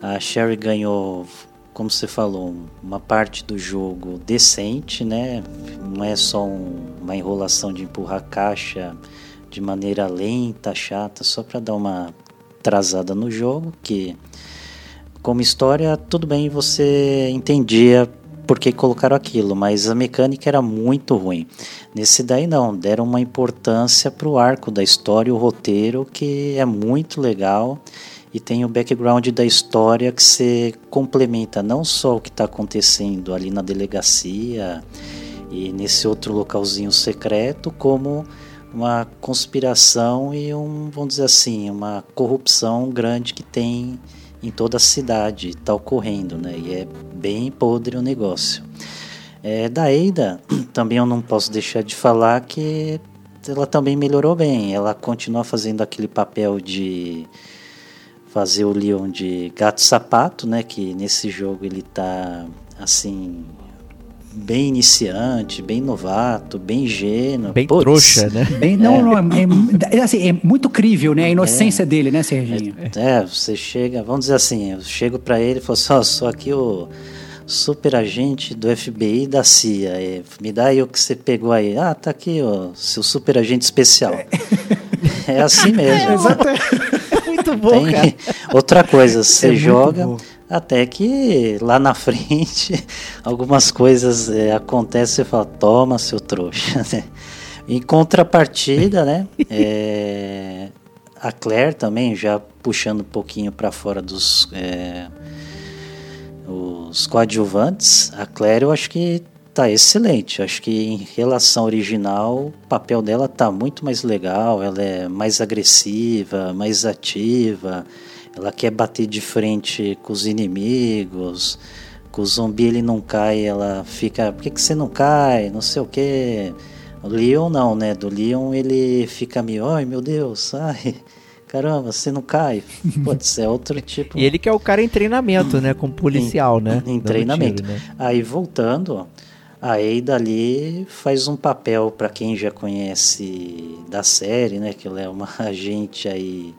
A Sherry ganhou, como você falou, uma parte do jogo decente, né? Não é só um- uma enrolação de empurrar caixa de maneira lenta, chata, só para dar uma atrasada no jogo, que como história, tudo bem, você entendia por que colocaram aquilo, mas a mecânica era muito ruim. Nesse daí não, deram uma importância para o arco da história, o roteiro, que é muito legal e tem o background da história que você complementa não só o que está acontecendo ali na delegacia e nesse outro localzinho secreto, como uma conspiração e um, vamos dizer assim, uma corrupção grande que tem em toda a cidade, está ocorrendo, né? E é bem podre o negócio. É, da Ada, (clears throat) também eu não posso deixar de falar que ela também melhorou bem. Ela continua fazendo aquele papel de fazer o Leon de gato sapato, né? Que nesse jogo ele tá assim bem iniciante, bem novato, bem ingênuo. Bem Putz, trouxa, né? Bem, não, não, é, é, assim, é muito crível, né? A inocência dele, né, Serginho? É, você chega, vamos dizer assim, eu chego pra ele e falo assim, ó, sou aqui o super agente do FBI e da CIA, é, me dá aí o que você pegou aí. Ah, tá aqui, ó, seu super agente especial. É assim mesmo. (laughs) Muito bom, Tem cara. outra coisa, você É muito joga bom. Até que lá na (laughs) frente algumas coisas é, acontecem e você fala, toma seu trouxa. (laughs) né? Em contrapartida, né? é, a Claire também, já puxando um pouquinho para fora dos é, os coadjuvantes, a Claire eu acho que tá excelente. Acho que em relação ao original, o papel dela tá muito mais legal. Ela é mais agressiva, mais ativa. Ela quer bater de frente com os inimigos. Com o zumbi ele não cai, ela fica. Por que, que você não cai? Não sei o que. O Leon não, né? Do Leon ele fica meio. Ai meu Deus, ai. Caramba, você não cai. Putz, é outro tipo. (laughs) E ele que é o cara em treinamento, né? Com policial, né? em Dando treinamento. tiro, né? Aí voltando, ó, a Ada ali faz um papel para quem já conhece da série, né? Que ela é uma (laughs) agente aí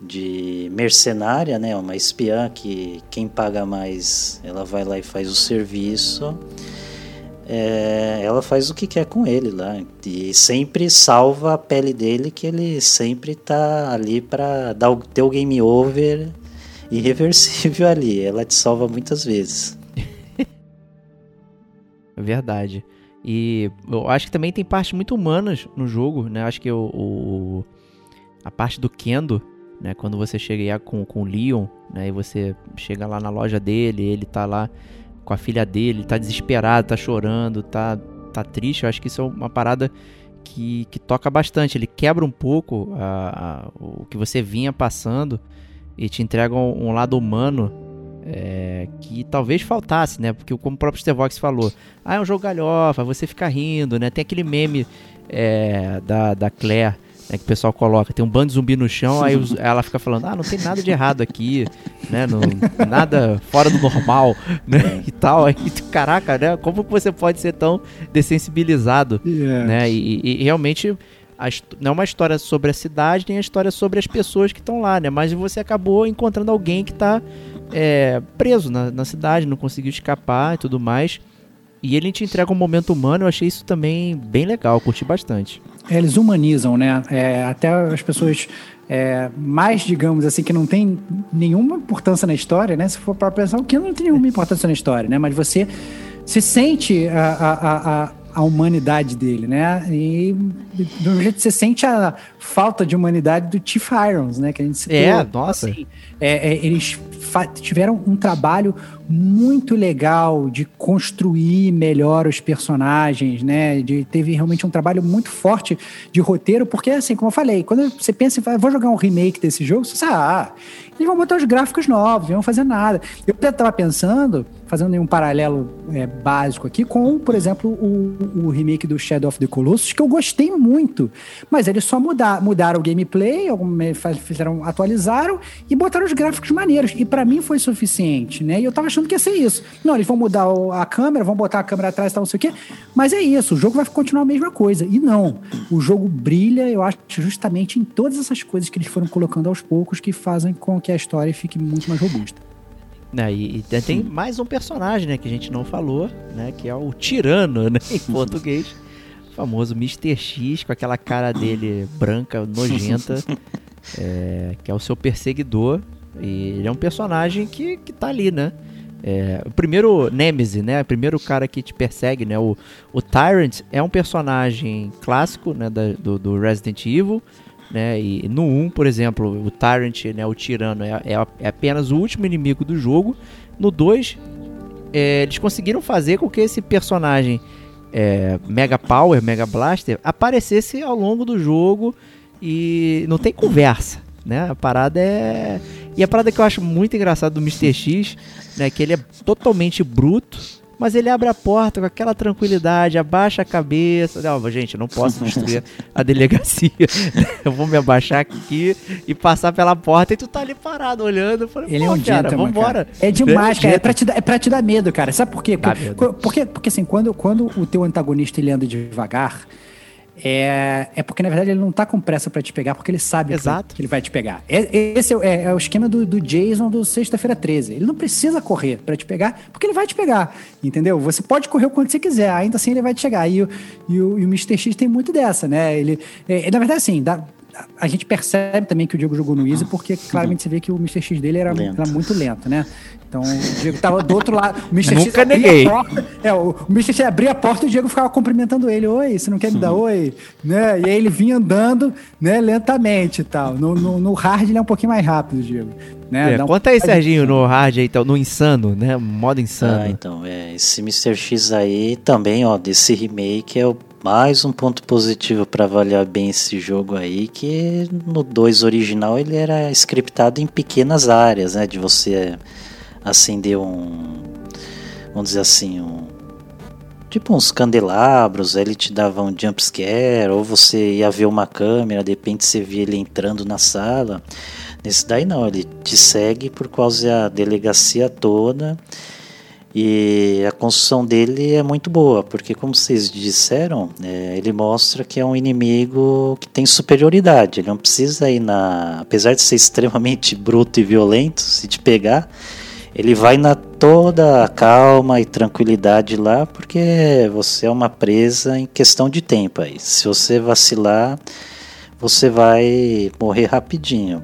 de mercenária, né? Uma espiã que quem paga mais, ela vai lá e faz o serviço. É, ela faz o que quer com ele lá e sempre salva a pele dele, que ele sempre tá ali para dar o teu game over irreversível ali. Ela te salva muitas vezes. (laughs) Verdade. E eu acho que também tem partes muito humanas no jogo, né? Acho que o, o- a parte do Kendo, né? Quando você chega com, com o Leon, né? E você chega lá na loja dele, ele tá lá com a filha dele, tá desesperado, tá chorando, tá, tá triste. Eu acho que isso é uma parada que, que toca bastante. Ele quebra um pouco a- a- o que você vinha passando e te entrega um, um lado humano é, que talvez faltasse, né? Porque como o próprio Stevox falou, ah, é um jogo galhofa, você fica rindo, né? Tem aquele meme é, da, da Claire, né, que o pessoal coloca, tem um bando de zumbi no chão, aí os- (laughs) ela fica falando, ah, não tem nada de errado aqui, né? Não, nada fora do normal, né? E tal. Aí, caraca, né? Como você pode ser tão dessensibilizado, É. né? E, e- e realmente a não é uma história sobre a cidade, nem a história sobre as pessoas que estão lá, né? Mas você acabou encontrando alguém que tá é, preso na, na cidade, não conseguiu escapar e tudo mais. E ele te entrega um momento humano, eu achei isso também bem legal, curti bastante. É, Eles humanizam, né? É, até as pessoas é, mais, digamos assim, que não tem nenhuma importância na história, né? Se for para pensar, o que não tem nenhuma importância na história, né? Mas você se sente a, a, a, a- humanidade dele, né? E do jeito que você sente a falta de humanidade do Chief Irons, né? Que a gente citou. É, nossa. Assim, é, é, eles tiveram um trabalho muito legal de construir melhor os personagens, né? De, teve realmente um trabalho muito forte de roteiro, porque assim, como eu falei, quando você pensa em vou jogar um remake desse jogo, você sabe, ah, eles vão botar os gráficos novos, não vão fazer nada. Eu estava pensando, fazendo um paralelo é, básico aqui, com, por exemplo, o, o, remake do Shadow of the Colossus, que eu gostei muito. Mas eles só mudar, mudaram o gameplay, fizeram, atualizaram e botaram os gráficos maneiros. E para mim foi suficiente, né? E eu tava achando que ia ser isso. Não, eles vão mudar a câmera, vão botar a câmera atrás e tal, não sei o quê. Mas é isso, o jogo vai continuar a mesma coisa. E não, o jogo brilha, eu acho, justamente em todas essas coisas que eles foram colocando aos poucos que fazem com que a história fique muito mais robusta. É, e, e, tem mais um personagem, né, que a gente não falou, né, que é o Tirano, né, em (laughs) português. Famoso Mr. X, com aquela cara dele branca, nojenta, (laughs) é, que é o seu perseguidor. E ele é um personagem que, que tá ali, né? É, o primeiro Nemesis, né? O primeiro cara que te persegue, né? O, o Tyrant é um personagem clássico, né? Da, do, do Resident Evil né? E no 1, por exemplo, o Tyrant, né, o tirano, é, é, é apenas o último inimigo do jogo. No 2, é, eles conseguiram fazer com que esse personagem é, Mega Power, Mega Blaster, aparecesse ao longo do jogo e não tem conversa, né? A parada é... E a parada que eu acho muito engraçada do Mr. X, né, que ele é totalmente bruto, mas ele abre a porta com aquela tranquilidade, abaixa a cabeça. Não, gente, eu não posso destruir a delegacia. (laughs) eu vou me abaixar aqui e passar pela porta e tu tá ali parado olhando. Falei, ele é um cara, gentleman, vambora. Cara. É demais, cara. É pra, te dar, é pra te dar medo, cara. Sabe por quê? Porque, porque, porque, assim, quando, quando o teu antagonista ele anda devagar é, é porque, na verdade, ele não tá com pressa para te pegar, porque ele sabe Exato. Que, ele vai te pegar. É, esse é, é, é, o esquema do, do Jason do Sexta-feira 13. Ele não precisa correr para te pegar, porque ele vai te pegar, entendeu? Você pode correr o quanto você quiser, ainda assim ele vai te chegar. E o, e o, e o Mr. X tem muito dessa, né? Ele, é, na verdade, assim, dá, a gente percebe também que o Diego jogou no Easy, porque claramente você vê que o Mr. X dele era, era muito lento, né? Então o Diego tava do outro lado. O Mr. Nunca X neguei. Porta, é, o Mr. X abria a porta e o Diego ficava cumprimentando ele. Oi, você não quer me dar oi? Né? E aí ele vinha andando né, lentamente e tal. No, no, no hard ele é um pouquinho mais rápido, Diego. Né? É, um... Conta aí, Serginho, no hard aí, no insano, né? Modo insano. Ah, então, é, esse Mr. X aí também, ó, desse remake é o mais um ponto positivo para avaliar bem esse jogo aí, que no 2 original ele era scriptado em pequenas áreas, né? De você acender um. Vamos dizer assim, um. Tipo uns candelabros, aí ele te dava um jump scare, ou você ia ver uma câmera, de repente você via ele entrando na sala. Nesse daí não, ele te segue por causa da delegacia toda e a construção dele é muito boa, porque, como vocês disseram, é, ele mostra que é um inimigo que tem superioridade. Ele não precisa ir na. Apesar de ser (laughs) extremamente bruto e violento, se te pegar, ele vai na toda calma e tranquilidade lá, porque você é uma presa em questão de tempo aí. Se você vacilar, você vai morrer rapidinho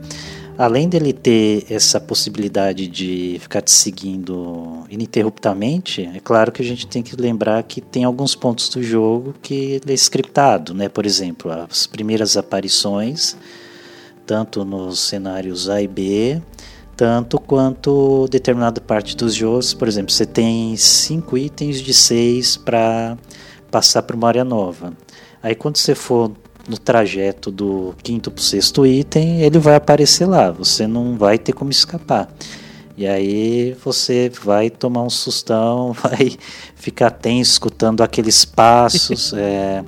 além dele ter essa possibilidade de ficar te seguindo ininterruptamente, é claro que a gente tem que lembrar que tem alguns pontos do jogo que ele é scriptado, né? Por exemplo, as primeiras aparições, tanto nos cenários A e B, tanto quanto determinada parte dos jogos, por exemplo, você tem cinco itens de seis para passar para uma área nova. Aí quando você for no trajeto do quinto para o sexto item, ele vai aparecer lá, você não vai ter como escapar. E aí você vai tomar um sustão, (laughs) vai ficar tenso escutando aqueles passos. (laughs) é,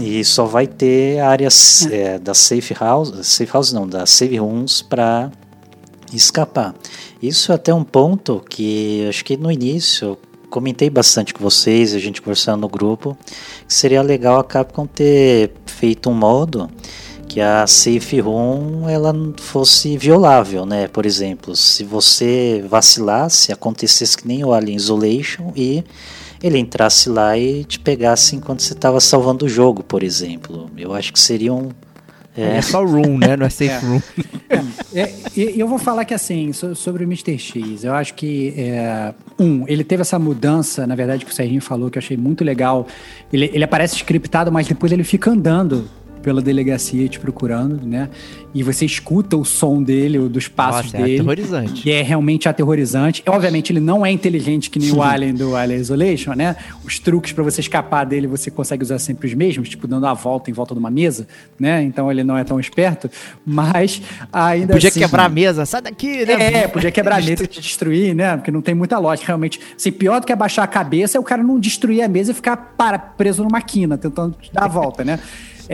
e só vai ter áreas é, da safe house, safe house não, da save rooms para escapar. Isso é até um ponto que acho que no início comentei bastante com vocês, a gente conversando no grupo, que seria legal a Capcom ter feito um modo que a safe room ela fosse violável, né? Por exemplo, se você vacilasse, acontecesse que nem o Alien Isolation e ele entrasse lá e te pegasse enquanto você estava salvando o jogo, por exemplo. Eu acho que seria um é. é só room, né? Não é safe é. room. É. é e eu vou falar que assim, sobre o Mr. X, eu acho que, é, um, ele teve essa mudança, na verdade, que o Serginho falou, que eu achei muito legal. Ele, ele aparece scriptado, mas depois ele fica andando pela delegacia te procurando, né? E você escuta o som dele, dos passos Nossa, é dele. aterrorizante. E é realmente aterrorizante. Obviamente, ele não é inteligente que nem o Alien do Alien Isolation, né? Os truques pra você escapar dele, você consegue usar sempre os mesmos, tipo dando a volta em volta de uma mesa, né? Então ele não é tão esperto, mas ainda Podia assim, quebrar a mesa, sai daqui, né? é, podia quebrar a (laughs) mesa e te destruir, né? Porque não tem muita lógica, realmente. Assim, pior do que abaixar a cabeça é o cara não destruir a mesa e ficar para, preso numa quina, tentando te dar a volta, né?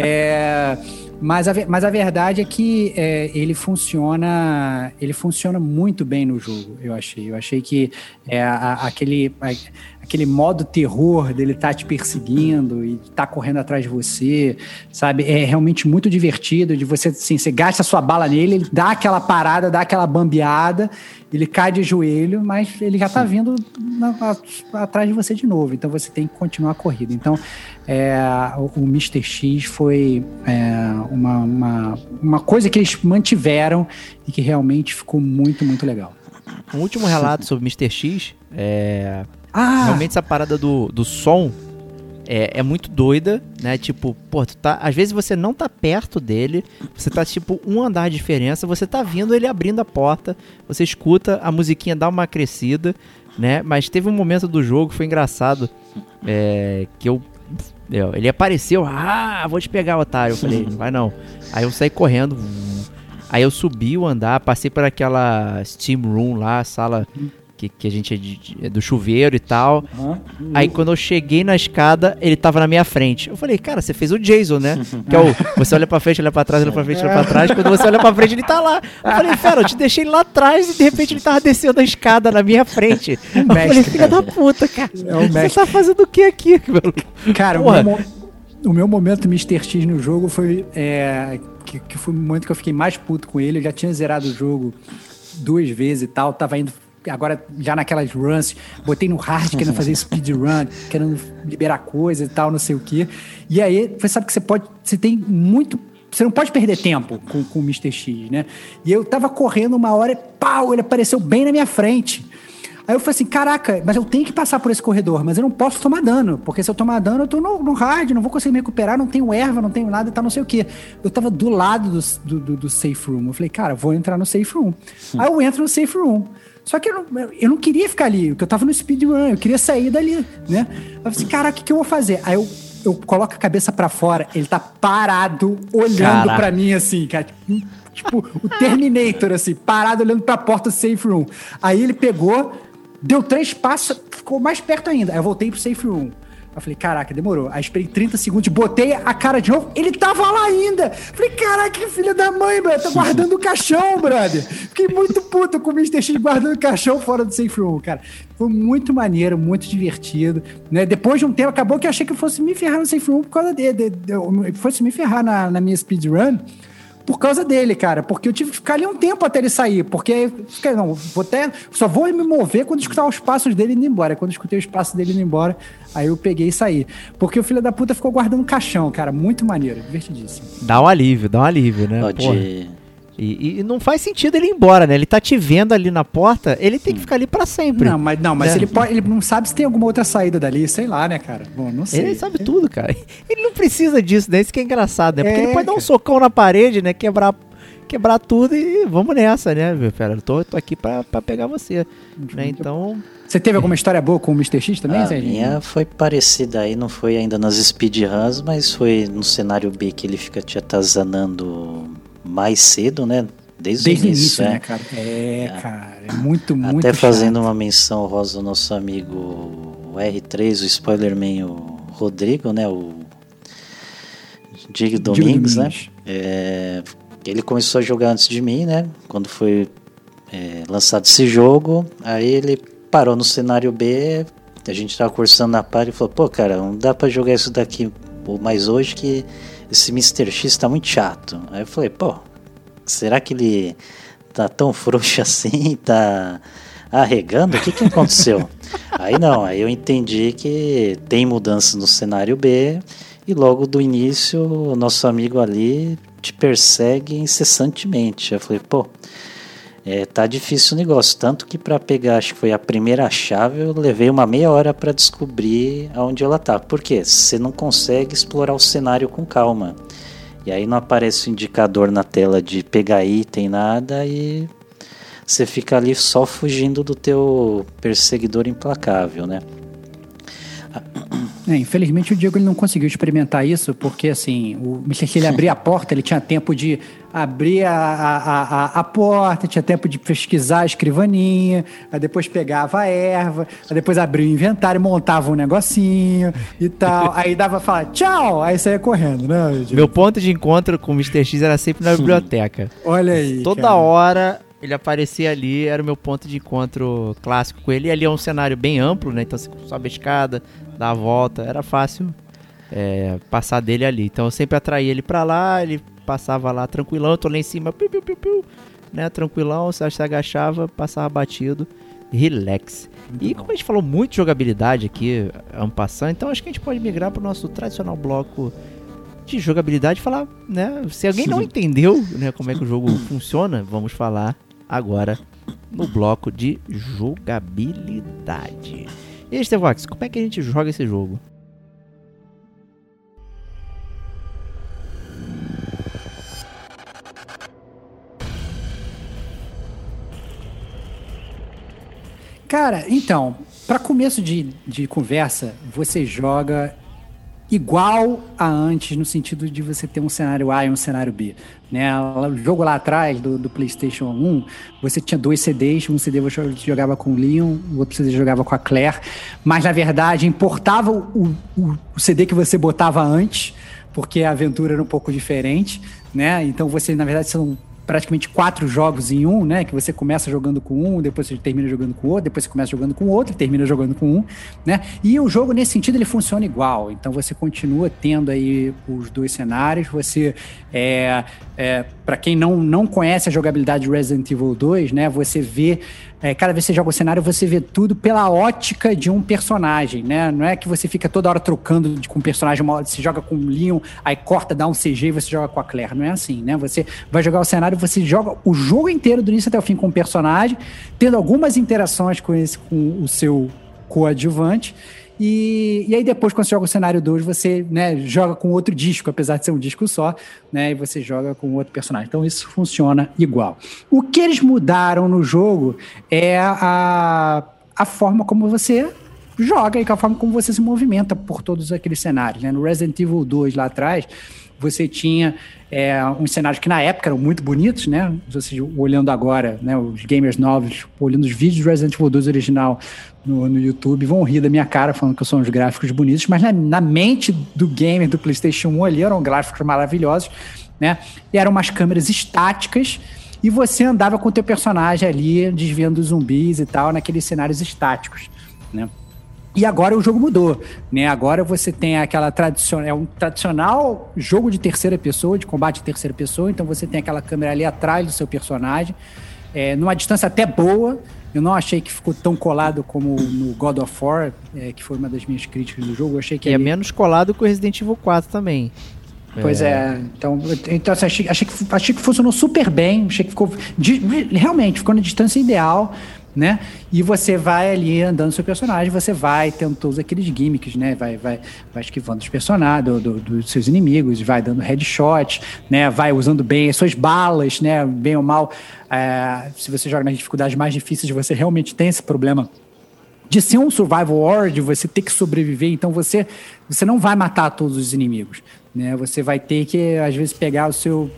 É, mas, a, mas a verdade é que é, ele funciona ele funciona muito bem no jogo, eu achei. Eu achei que é, a- aquele, a- aquele modo terror dele tá te perseguindo e tá correndo atrás de você, sabe? É realmente muito divertido de você, assim, você gasta sua bala nele, ele dá aquela parada, dá aquela bambeada, ele cai de joelho, mas ele já tá vindo na- a- atrás de você de novo, então você tem que continuar a corrida. Então, é, o, o Mr. X foi é, uma, uma, uma coisa que eles mantiveram e que realmente ficou muito, muito legal. Um último relato sobre Mr. X. É, Ah, Realmente essa parada do, do som é, é muito doida, né? Tipo, pô, tu tá, às vezes você não tá perto dele, você tá tipo um andar de diferença, você tá vindo ele abrindo a porta, você escuta, a musiquinha dá uma crescida, né? Mas teve um momento do jogo, foi engraçado, é, que eu, eu- Ele apareceu, ah, vou te pegar, otário. Eu falei, não vai não. Aí eu saí correndo, aí eu subi o andar, passei por aquela Steam Room lá, sala que, que a gente é, de- é do chuveiro e tal. aham. Aí quando eu cheguei na escada, ele tava na minha frente. Eu falei, cara, você fez o Jason, né? (laughs) Que é o. Você olha pra frente, olha pra trás, olha pra frente, olha pra trás. Quando você olha pra frente, ele tá lá. Eu falei, cara, eu te deixei lá atrás e de repente ele tava descendo a escada na minha frente. (laughs) Eu falei, mestre, filha da puta, cara. É o Você mestre. tá fazendo o que aqui, meu? (laughs) Cara, o Porra. meu, mo- o meu momento Mr. X no jogo foi. é, que, que foi o momento que eu fiquei mais puto com ele. Eu já tinha zerado o jogo duas vezes e tal. Tava indo. Agora, já naquelas runs, botei no hard querendo fazer (laughs) speedrun, querendo liberar coisa e tal, não sei o quê. E aí, você sabe que você pode. Você tem muito. Você não pode perder tempo com, com o Mr. X, né? E eu tava correndo uma hora e pau, ele apareceu bem na minha frente. Aí eu falei assim, caraca, mas eu tenho que passar por esse corredor, mas eu não posso tomar dano, porque se eu tomar dano, eu tô no, no hard, não vou conseguir me recuperar, não tenho erva, não tenho nada e tal, não sei o quê. Eu tava do lado do, do, do- do safe room. Eu falei, cara, vou entrar no safe room. Aí eu entro no safe room. Só que eu não, eu não queria ficar ali, porque eu tava no speedrun, eu queria sair dali, né? Aí eu falei assim, caraca, o que, que eu vou fazer? Aí eu, eu coloco a cabeça pra fora, ele tá parado, olhando pra mim assim, cara. Tipo, o Terminator, assim, parado olhando pra porta do safe room. Aí ele pegou, deu três passos, ficou mais perto ainda. Aí eu voltei pro safe room. Eu falei, caraca, demorou. Aí esperei 30 segundos, botei a cara de novo, ele tava lá ainda. Falei, caraca, que filho da mãe, brother, tá guardando o caixão, brother. Fiquei muito puto com o Mr. X guardando o caixão fora do safe room, cara. Foi muito maneiro, muito divertido. Né? Depois de um tempo, acabou que eu achei que eu fosse me ferrar no safe room por causa dele. De, de, eu fosse me ferrar na, na minha speedrun por causa dele, cara. Porque eu tive que ficar ali um tempo até ele sair. Porque, não, vou até. Só vou me mover quando escutar os passos dele indo embora. Quando eu escutei os passos dele indo embora, aí eu peguei e saí. Porque o filho da puta ficou guardando caixão, cara. Muito maneiro, divertidíssimo. Dá um alívio, dá um alívio, né? Ó, Porra. de- E, e não faz sentido ele ir embora, né? Ele tá te vendo ali na porta, ele tem que ficar ali pra sempre. Não, mas, não, mas Né? ele, pode, ele não sabe se tem alguma outra saída dali, sei lá, né, cara? Bom, não sei. Ele sabe tudo, cara. (laughs) Ele não precisa disso, né? Isso que é engraçado, né? Porque É, ele pode dar um cara. socão na parede, né? Quebrar, quebrar tudo e vamos nessa, né? meu Pera, eu tô, tô aqui pra, pra pegar você. Né? Então, Você teve alguma história boa com o Mr. X também, A Zé? minha foi parecida aí, não foi ainda nas speedruns, mas foi no cenário B que ele fica te atazanando mais cedo, né? Desde, Desde o início, início, é. né, cara? É, cara. É muito, muito Até fazendo chato. uma menção rosa ao nosso amigo o R3, o Spoilerman, o Rodrigo, né? O Diego Domingues, né? É, ele começou a jogar antes de mim, né? Quando foi é, lançado esse jogo, aí ele parou no cenário B, a gente tava conversando na par e falou, pô, cara, não dá pra jogar isso daqui mais hoje que esse Mr. X tá muito chato. Aí eu falei, pô, será que ele tá tão frouxo (laughs) assim, tá arregando? O que que aconteceu? (laughs) aí não, aí eu entendi que tem mudanças no cenário B e logo do início o nosso amigo ali te persegue incessantemente. Eu falei, pô, é, tá difícil o negócio. Tanto que para pegar, acho que foi a primeira chave, eu levei uma meia hora para descobrir aonde ela tá. Por quê? Você não consegue explorar o cenário com calma. E aí não aparece o indicador na tela de pegar item, nada, e você fica ali só fugindo do teu perseguidor implacável, né? É, infelizmente o Diego ele não conseguiu experimentar isso, porque assim, o Mr. X, ele abria a porta, ele tinha tempo de abrir a, a, a, a, porta, tinha tempo de pesquisar a escrivaninha, aí depois pegava a erva, aí depois abria o inventário, montava um negocinho e tal, (laughs) aí dava falar tchau, aí saía correndo, né? Diego? Meu ponto de encontro com o Mr. X era sempre na biblioteca. Olha aí. Toda cara. hora ele aparecia ali, era o meu ponto de encontro clássico com ele. E ali é um cenário bem amplo, né? Então você sobe a escada, dá a volta, era fácil é, passar dele ali. Então eu sempre atraía ele pra lá, ele passava lá tranquilão, eu tô lá em cima, piu, piu, piu, piu, né? Tranquilão, você se agachava, passava batido, relax. E como a gente falou muito de jogabilidade aqui, ampassando, então acho que a gente pode migrar pro nosso tradicional bloco de jogabilidade e falar, né? Se alguém não entendeu né, como é que o jogo funciona, vamos falar agora no bloco de jogabilidade. E aí, como é que a gente joga esse jogo? Cara, então, para começo de, de conversa, você joga igual a antes, no sentido de você ter um cenário A e um cenário B. Né? O jogo lá atrás, do, do PlayStation 1, você tinha dois CDs, um CD você jogava com o Leon, o outro CD jogava com a Claire, mas na verdade importava o, o, o CD que você botava antes, porque a aventura era um pouco diferente, né? Então você, na verdade, são praticamente quatro jogos em um, né? Que você começa jogando com um, depois você termina jogando com outro, depois você começa jogando com outro, termina jogando com um, né? E o jogo, nesse sentido, ele funciona igual. Então você continua tendo aí os dois cenários. Você, é, é, para quem não, não conhece a jogabilidade de Resident Evil 2, né? Você vê é, cada vez que você joga o cenário, você vê tudo pela ótica de um personagem, né? Não é que você fica toda hora trocando de, com um personagem, uma hora você joga com o Leon, aí corta, dá um CG e você joga com a Claire. Não é assim, né? Você vai jogar o cenário, você joga o jogo inteiro do início até o fim com o personagem, tendo algumas interações com, esse, com o seu coadjuvante. E, e aí depois, quando você joga o cenário 2, você né, joga com outro disco, apesar de ser um disco só, né? E você joga com outro personagem. Então isso funciona igual. O que eles mudaram no jogo é a, a forma como você joga e a forma como você se movimenta por todos aqueles cenários. Né? No Resident Evil 2 lá atrás, você tinha é, uns cenários que na época eram muito bonitos, né? Você olhando agora, né? Os gamers novos, olhando os vídeos do Resident Evil 2 original no, no YouTube, vão rir da minha cara falando que são uns gráficos bonitos, mas na, na mente do gamer do PlayStation 1 ali eram gráficos maravilhosos, né? E eram umas câmeras estáticas e você andava com o teu personagem ali desviando os zumbis e tal naqueles cenários estáticos, né? E agora o jogo mudou, né? Agora você tem aquela tradicional, é um tradicional jogo de terceira pessoa, de combate de terceira pessoa, então você tem aquela câmera ali atrás do seu personagem, é, numa distância até boa. Eu não achei que ficou tão colado como no God of War, é, que foi uma das minhas críticas do jogo. Eu achei que E é menos colado que o Resident Evil 4 também. Pois é, então, então assim, achei, achei, que, achei que funcionou super bem, achei que ficou. de- realmente, ficou na distância ideal, né? E você vai ali andando seu personagem, você vai tendo todos aqueles gimmicks, né? Vai, vai, vai esquivando os personagens, do- do- dos seus inimigos, vai dando headshot, né? Vai usando bem as suas balas, né? Bem ou mal. é, se você joga nas dificuldades mais difíceis, você realmente tem esse problema de ser um survival horror, de você ter que sobreviver, então você você não vai matar todos os inimigos, né? Você vai ter que às vezes pegar o seu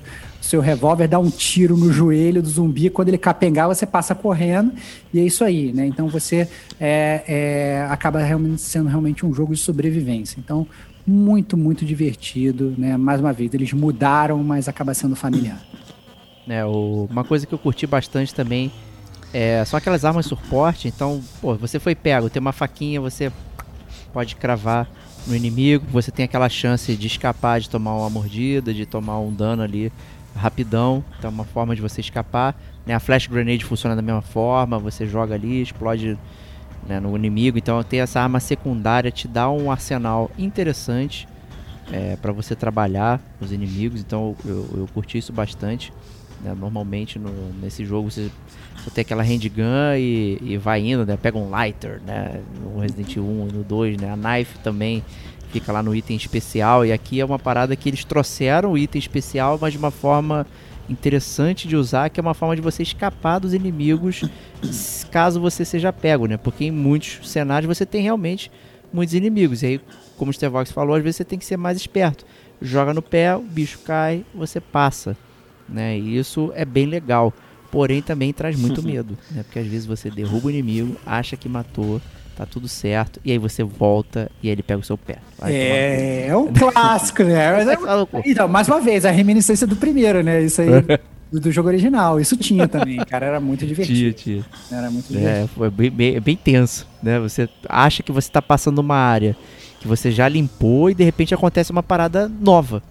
seu revólver, dar um tiro no joelho do zumbi, quando ele capengar você passa correndo e é isso aí, né? Então você é, é, acaba realmente sendo realmente um jogo de sobrevivência. Então muito muito divertido, né? Mais uma vez eles mudaram, mas acaba sendo familiar. né, o- uma coisa que eu curti bastante também é são aquelas armas suporte. Então, pô, você foi pego, tem uma faquinha, você pode cravar no inimigo, você tem aquela chance de escapar, de tomar uma mordida, de tomar um dano ali rapidão. Então, é uma forma de você escapar. Né, a flash grenade funciona da mesma forma, você joga ali, explode né, no inimigo. Então, ter essa arma secundária te dá um arsenal interessante é, para você trabalhar os inimigos. Então, eu, eu curti isso bastante. né, Normalmente no- nesse jogo você, tem aquela handgun e, e vai indo, né? Pega um lighter, né? No Resident Evil 1 e no 2, né? A knife também fica lá no item especial. E aqui é uma parada que eles trouxeram o item especial, mas de uma forma interessante de usar, que é uma forma de você escapar dos inimigos (clears throat) caso você seja pego, né? Porque em muitos cenários você tem realmente muitos inimigos. E aí, como o Stevox falou, às vezes você tem que ser mais esperto. Joga no pé, o bicho cai, você passa. Né? E isso é bem legal. Porém, também traz muito (laughs) medo. Né? Porque às vezes você derruba o inimigo, acha que matou, tá tudo certo, e aí você volta e aí ele pega o seu pé. Vai É, é um clássico, né? Mas é- Maluco. Então, mais uma vez, a reminiscência do primeiro, né? Isso aí, (laughs) do, do jogo original. Isso tinha também, cara. Era muito (laughs) divertido. Tia, tia. Era muito divertido. É, foi bem, bem, é bem tenso, né? Você acha que você tá passando uma área que você já limpou e de repente acontece uma parada nova,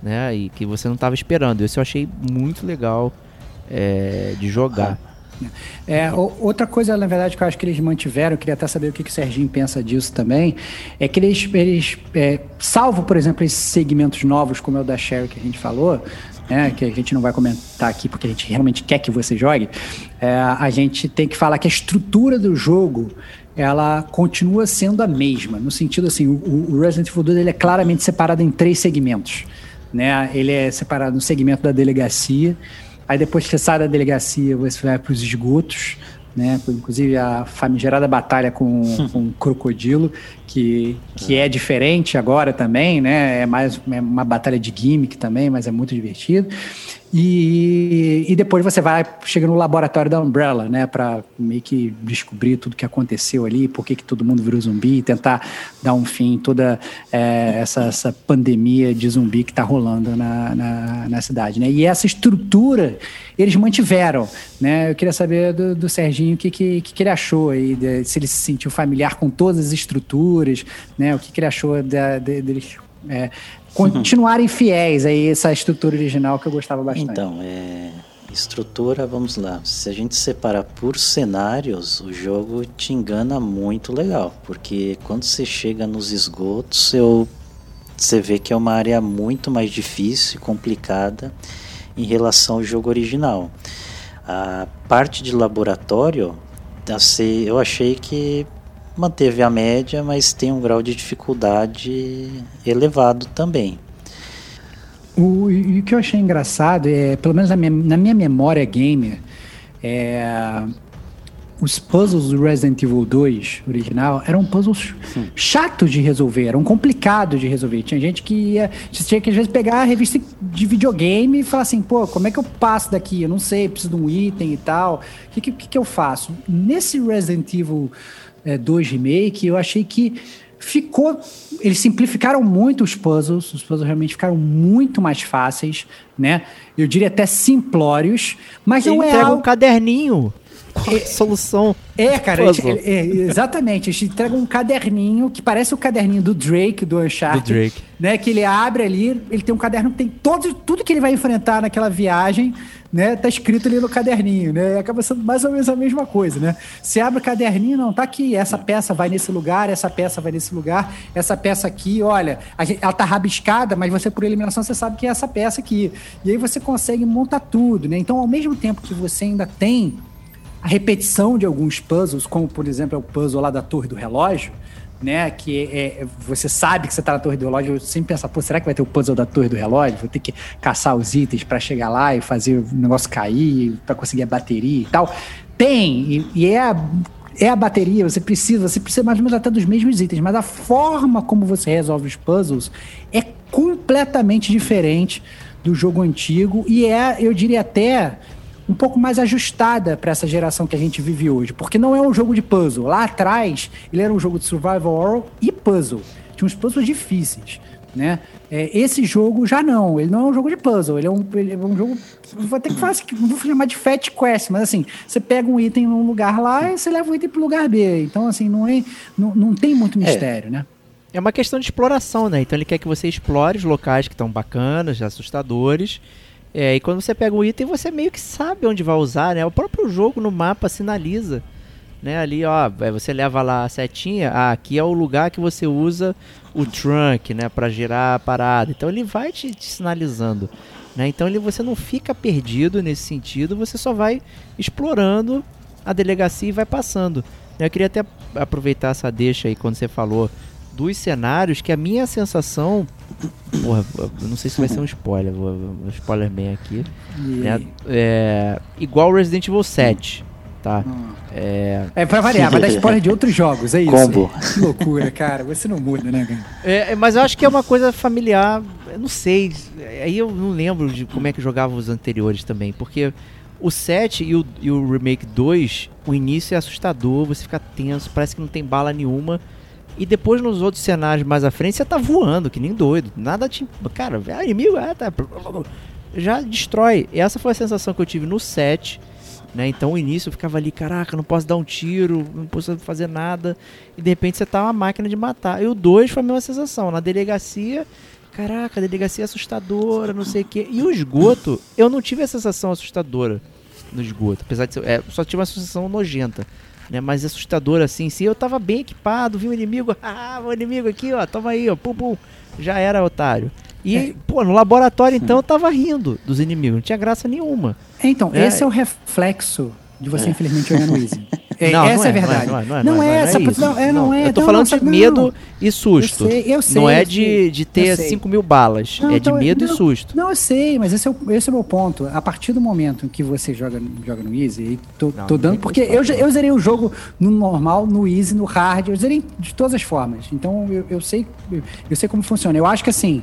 né? E que você não tava esperando. Isso eu achei muito legal é, de jogar. É, o- outra coisa, na verdade, que eu acho que eles mantiveram, queria até saber o que, que o Serginho pensa disso também, é que eles, eles é, salvo, por exemplo, esses segmentos novos, como é o da Sherry que a gente falou, né, que a gente não vai comentar aqui porque a gente realmente quer que você jogue, é, a gente tem que falar que a estrutura do jogo ela continua sendo a mesma, no sentido assim, o, o Resident Evil 2 ele é claramente separado em três segmentos. Né? Ele é separado no segmento da delegacia, Aí depois que você sai da delegacia, você vai para os esgotos, né? Inclusive a famigerada batalha com, com o crocodilo, que, que é diferente agora também, né? É mais é uma batalha de gimmick também, mas é muito divertido. E, e depois você vai chega no laboratório da Umbrella, né? Para meio que descobrir tudo que aconteceu ali, por que, que todo mundo virou zumbi, e tentar dar um fim toda é, essa, essa pandemia de zumbi que está rolando na, na, na cidade, né? E essa estrutura eles mantiveram, né? Eu queria saber do, do Serginho o que, que, que, que ele achou aí, de- se ele se sentiu familiar com todas as estruturas, né? O que, que ele achou da- de- deles é, continuarem fiéis a essa estrutura original que eu gostava bastante. Então, é, estrutura, vamos lá. Se a gente separar por cenários, o jogo te engana muito legal, porque quando você chega nos esgotos, eu, você vê que é uma área muito mais difícil e complicada em relação ao jogo original. A parte de laboratório, eu achei que manteve a média, mas tem um grau de dificuldade elevado também. O, e o que eu achei engraçado é, pelo menos na minha, na minha memória gamer, é, os puzzles do Resident Evil 2 original eram puzzles chatos de resolver, eram complicados de resolver. Tinha gente que ia, você tinha que às vezes pegar a revista de videogame e falar assim, pô, como é que eu passo daqui? Eu não sei, preciso de um item e tal. O que, que, que que eu faço? Nesse Resident Evil é, 2 Remake, eu achei que ficou. Eles simplificaram muito os puzzles, os puzzles realmente ficaram muito mais fáceis, né? Eu diria até simplórios, mas Ele não é entrega algo. um caderninho com a solução. É, cara, puzzle. eles- é, exatamente. Eles te entregam um caderninho que parece o caderninho do Drake, do Uncharted. Do Drake. Né, que ele abre ali, ele tem um caderno que tem todo, tudo que ele vai enfrentar naquela viagem, né? Tá escrito ali no caderninho, né? E acaba sendo mais ou menos a mesma coisa, né? Você abre o caderninho, não, tá aqui, essa peça vai nesse lugar, essa peça vai nesse lugar, essa peça aqui, olha, a gente- ela tá rabiscada, mas você, por eliminação, você sabe que é essa peça aqui. E aí você consegue montar tudo, né? Então, ao mesmo tempo que você ainda tem a repetição de alguns puzzles, como por exemplo é o puzzle lá da torre do relógio, né? Que é, é- você sabe que você tá na torre do relógio, eu sempre pensa, pô, será que vai ter o puzzle da torre do relógio? Vou ter que caçar os itens para chegar lá e fazer o negócio cair, para conseguir a bateria e tal. Tem, e, e é a, é a bateria, você precisa, você precisa mais ou menos até dos mesmos itens, mas a forma como você resolve os puzzles é completamente diferente do jogo antigo e é, eu diria até, um pouco mais ajustada para essa geração que a gente vive hoje, porque não é um jogo de puzzle. Lá atrás, ele era um jogo de survival horror e puzzle. Tinha uns puzzles difíceis, né? É, esse jogo já não, ele não é um jogo de puzzle, ele é um, ele é um jogo. Vou ter que falar assim, vou chamar de Fat Quest, mas assim, você pega um item num lugar lá e você leva o item pro lugar B. Então, assim, não, é, não, não tem muito mistério, né? É uma questão de exploração, né? Então ele quer que você explore os locais que estão bacanas, assustadores. É, e quando você pega um item, você meio que sabe onde vai usar, né? O próprio jogo no mapa sinaliza. Né, ali, ó, é, você leva lá a setinha, ah, aqui é o lugar que você usa o trunk, né, para girar a parada. Então ele vai te, te sinalizando, né? Então ele, você não fica perdido nesse sentido, você só vai explorando a delegacia e vai passando. Eu queria até aproveitar essa deixa aí quando você falou dos cenários que a minha sensação. Porra, eu não sei se vai ser um spoiler, vou, vou spoiler bem aqui. E- né? É, igual Resident Evil 7, tá? É, É pra variar, vai dar spoiler de outros jogos, é isso. Combo. Que loucura, cara. Você não muda, né, cara? É, é, mas eu acho que é uma coisa familiar, eu não sei. Aí eu não lembro de como é que jogava os anteriores também, porque o 7 e o, e o Remake 2, o início é assustador, você fica tenso, parece que não tem bala nenhuma. E depois nos outros cenários mais à frente você tá voando, que nem doido. Nada te. Cara, é inimigo, é, tá. Já destrói. E essa foi a sensação que eu tive no 7. Né? Então o início eu ficava ali, caraca, não posso dar um tiro, não posso fazer nada. E de repente você tá uma máquina de matar. E o 2 foi a mesma sensação. Na delegacia, caraca, a delegacia é assustadora, não sei o quê. E o esgoto, eu não tive a sensação assustadora no esgoto. Apesar de ser, é, só tive uma sensação nojenta. Né, mas assustadora assim, se eu tava bem equipado, vi um inimigo, (laughs) ah, o inimigo aqui, ó, toma aí, ó, pum, pum, já era otário. E, É. pô, no laboratório então eu tava rindo dos inimigos, não tinha graça nenhuma. É, Então, É. esse é o reflexo de você, infelizmente, jogar no Easy. É, Não, essa não é, é, verdade. não é, não é, Não é, é é essa. Não, é, não é. Eu tô não, falando de medo e susto. Eu sei, eu sei, não é de, de ter Eu sei. 5 mil balas, é de então, medo e susto. Não, eu sei, mas esse é, o, esse é o meu ponto. A partir do momento em que você joga, joga no Easy, e tô, tô dando. Porque eu, eu zerei o jogo no normal, no Easy, no hard, eu zerei de todas as formas. Então eu, eu sei, eu sei como funciona. Eu acho que assim.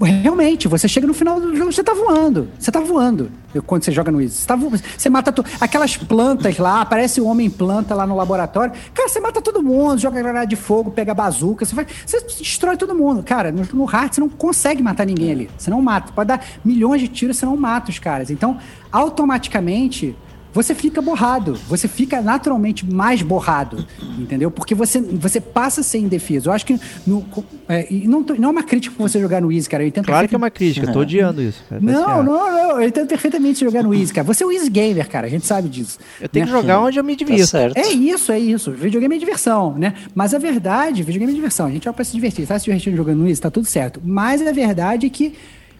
Realmente, você chega no final do jogo, você tá voando. Você tá voando quando você joga no Easy. Você, tá vo- você mata to- aquelas plantas lá, aparece o homem planta lá no laboratório. Cara, você mata todo mundo, joga granada de fogo, pega bazuca, você, faz, você destrói todo mundo. Cara, no, no hard você não consegue matar ninguém ali. Você não mata. Pode dar milhões de tiros, você não mata os caras. Então, automaticamente. Você fica borrado, você fica naturalmente mais borrado, entendeu? Porque você, você passa a ser indefeso. Eu acho que. No, é, não, tô- não é uma crítica pra você jogar no Easy, cara. Eu entendo Claro que é uma crítica, eu tô odiando isso. cara, tá não, certo. não, não. Eu entendo perfeitamente jogar no Easy, cara. Você é um Easy Gamer, cara. A gente sabe disso. Eu tenho né? que jogar onde eu me Tá divirto. certo. É isso, é isso. Videogame é diversão, né? Mas a verdade, videogame é diversão. A gente vai pra se divertir. Tá se divertindo jogando isso, tá tudo certo. Mas a verdade é que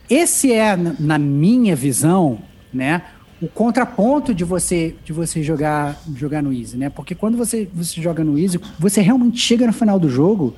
esse é, na- na minha visão, né? O contraponto de você de você jogar jogar no Easy, né? Porque quando você, você joga no Easy, você realmente chega no final do jogo,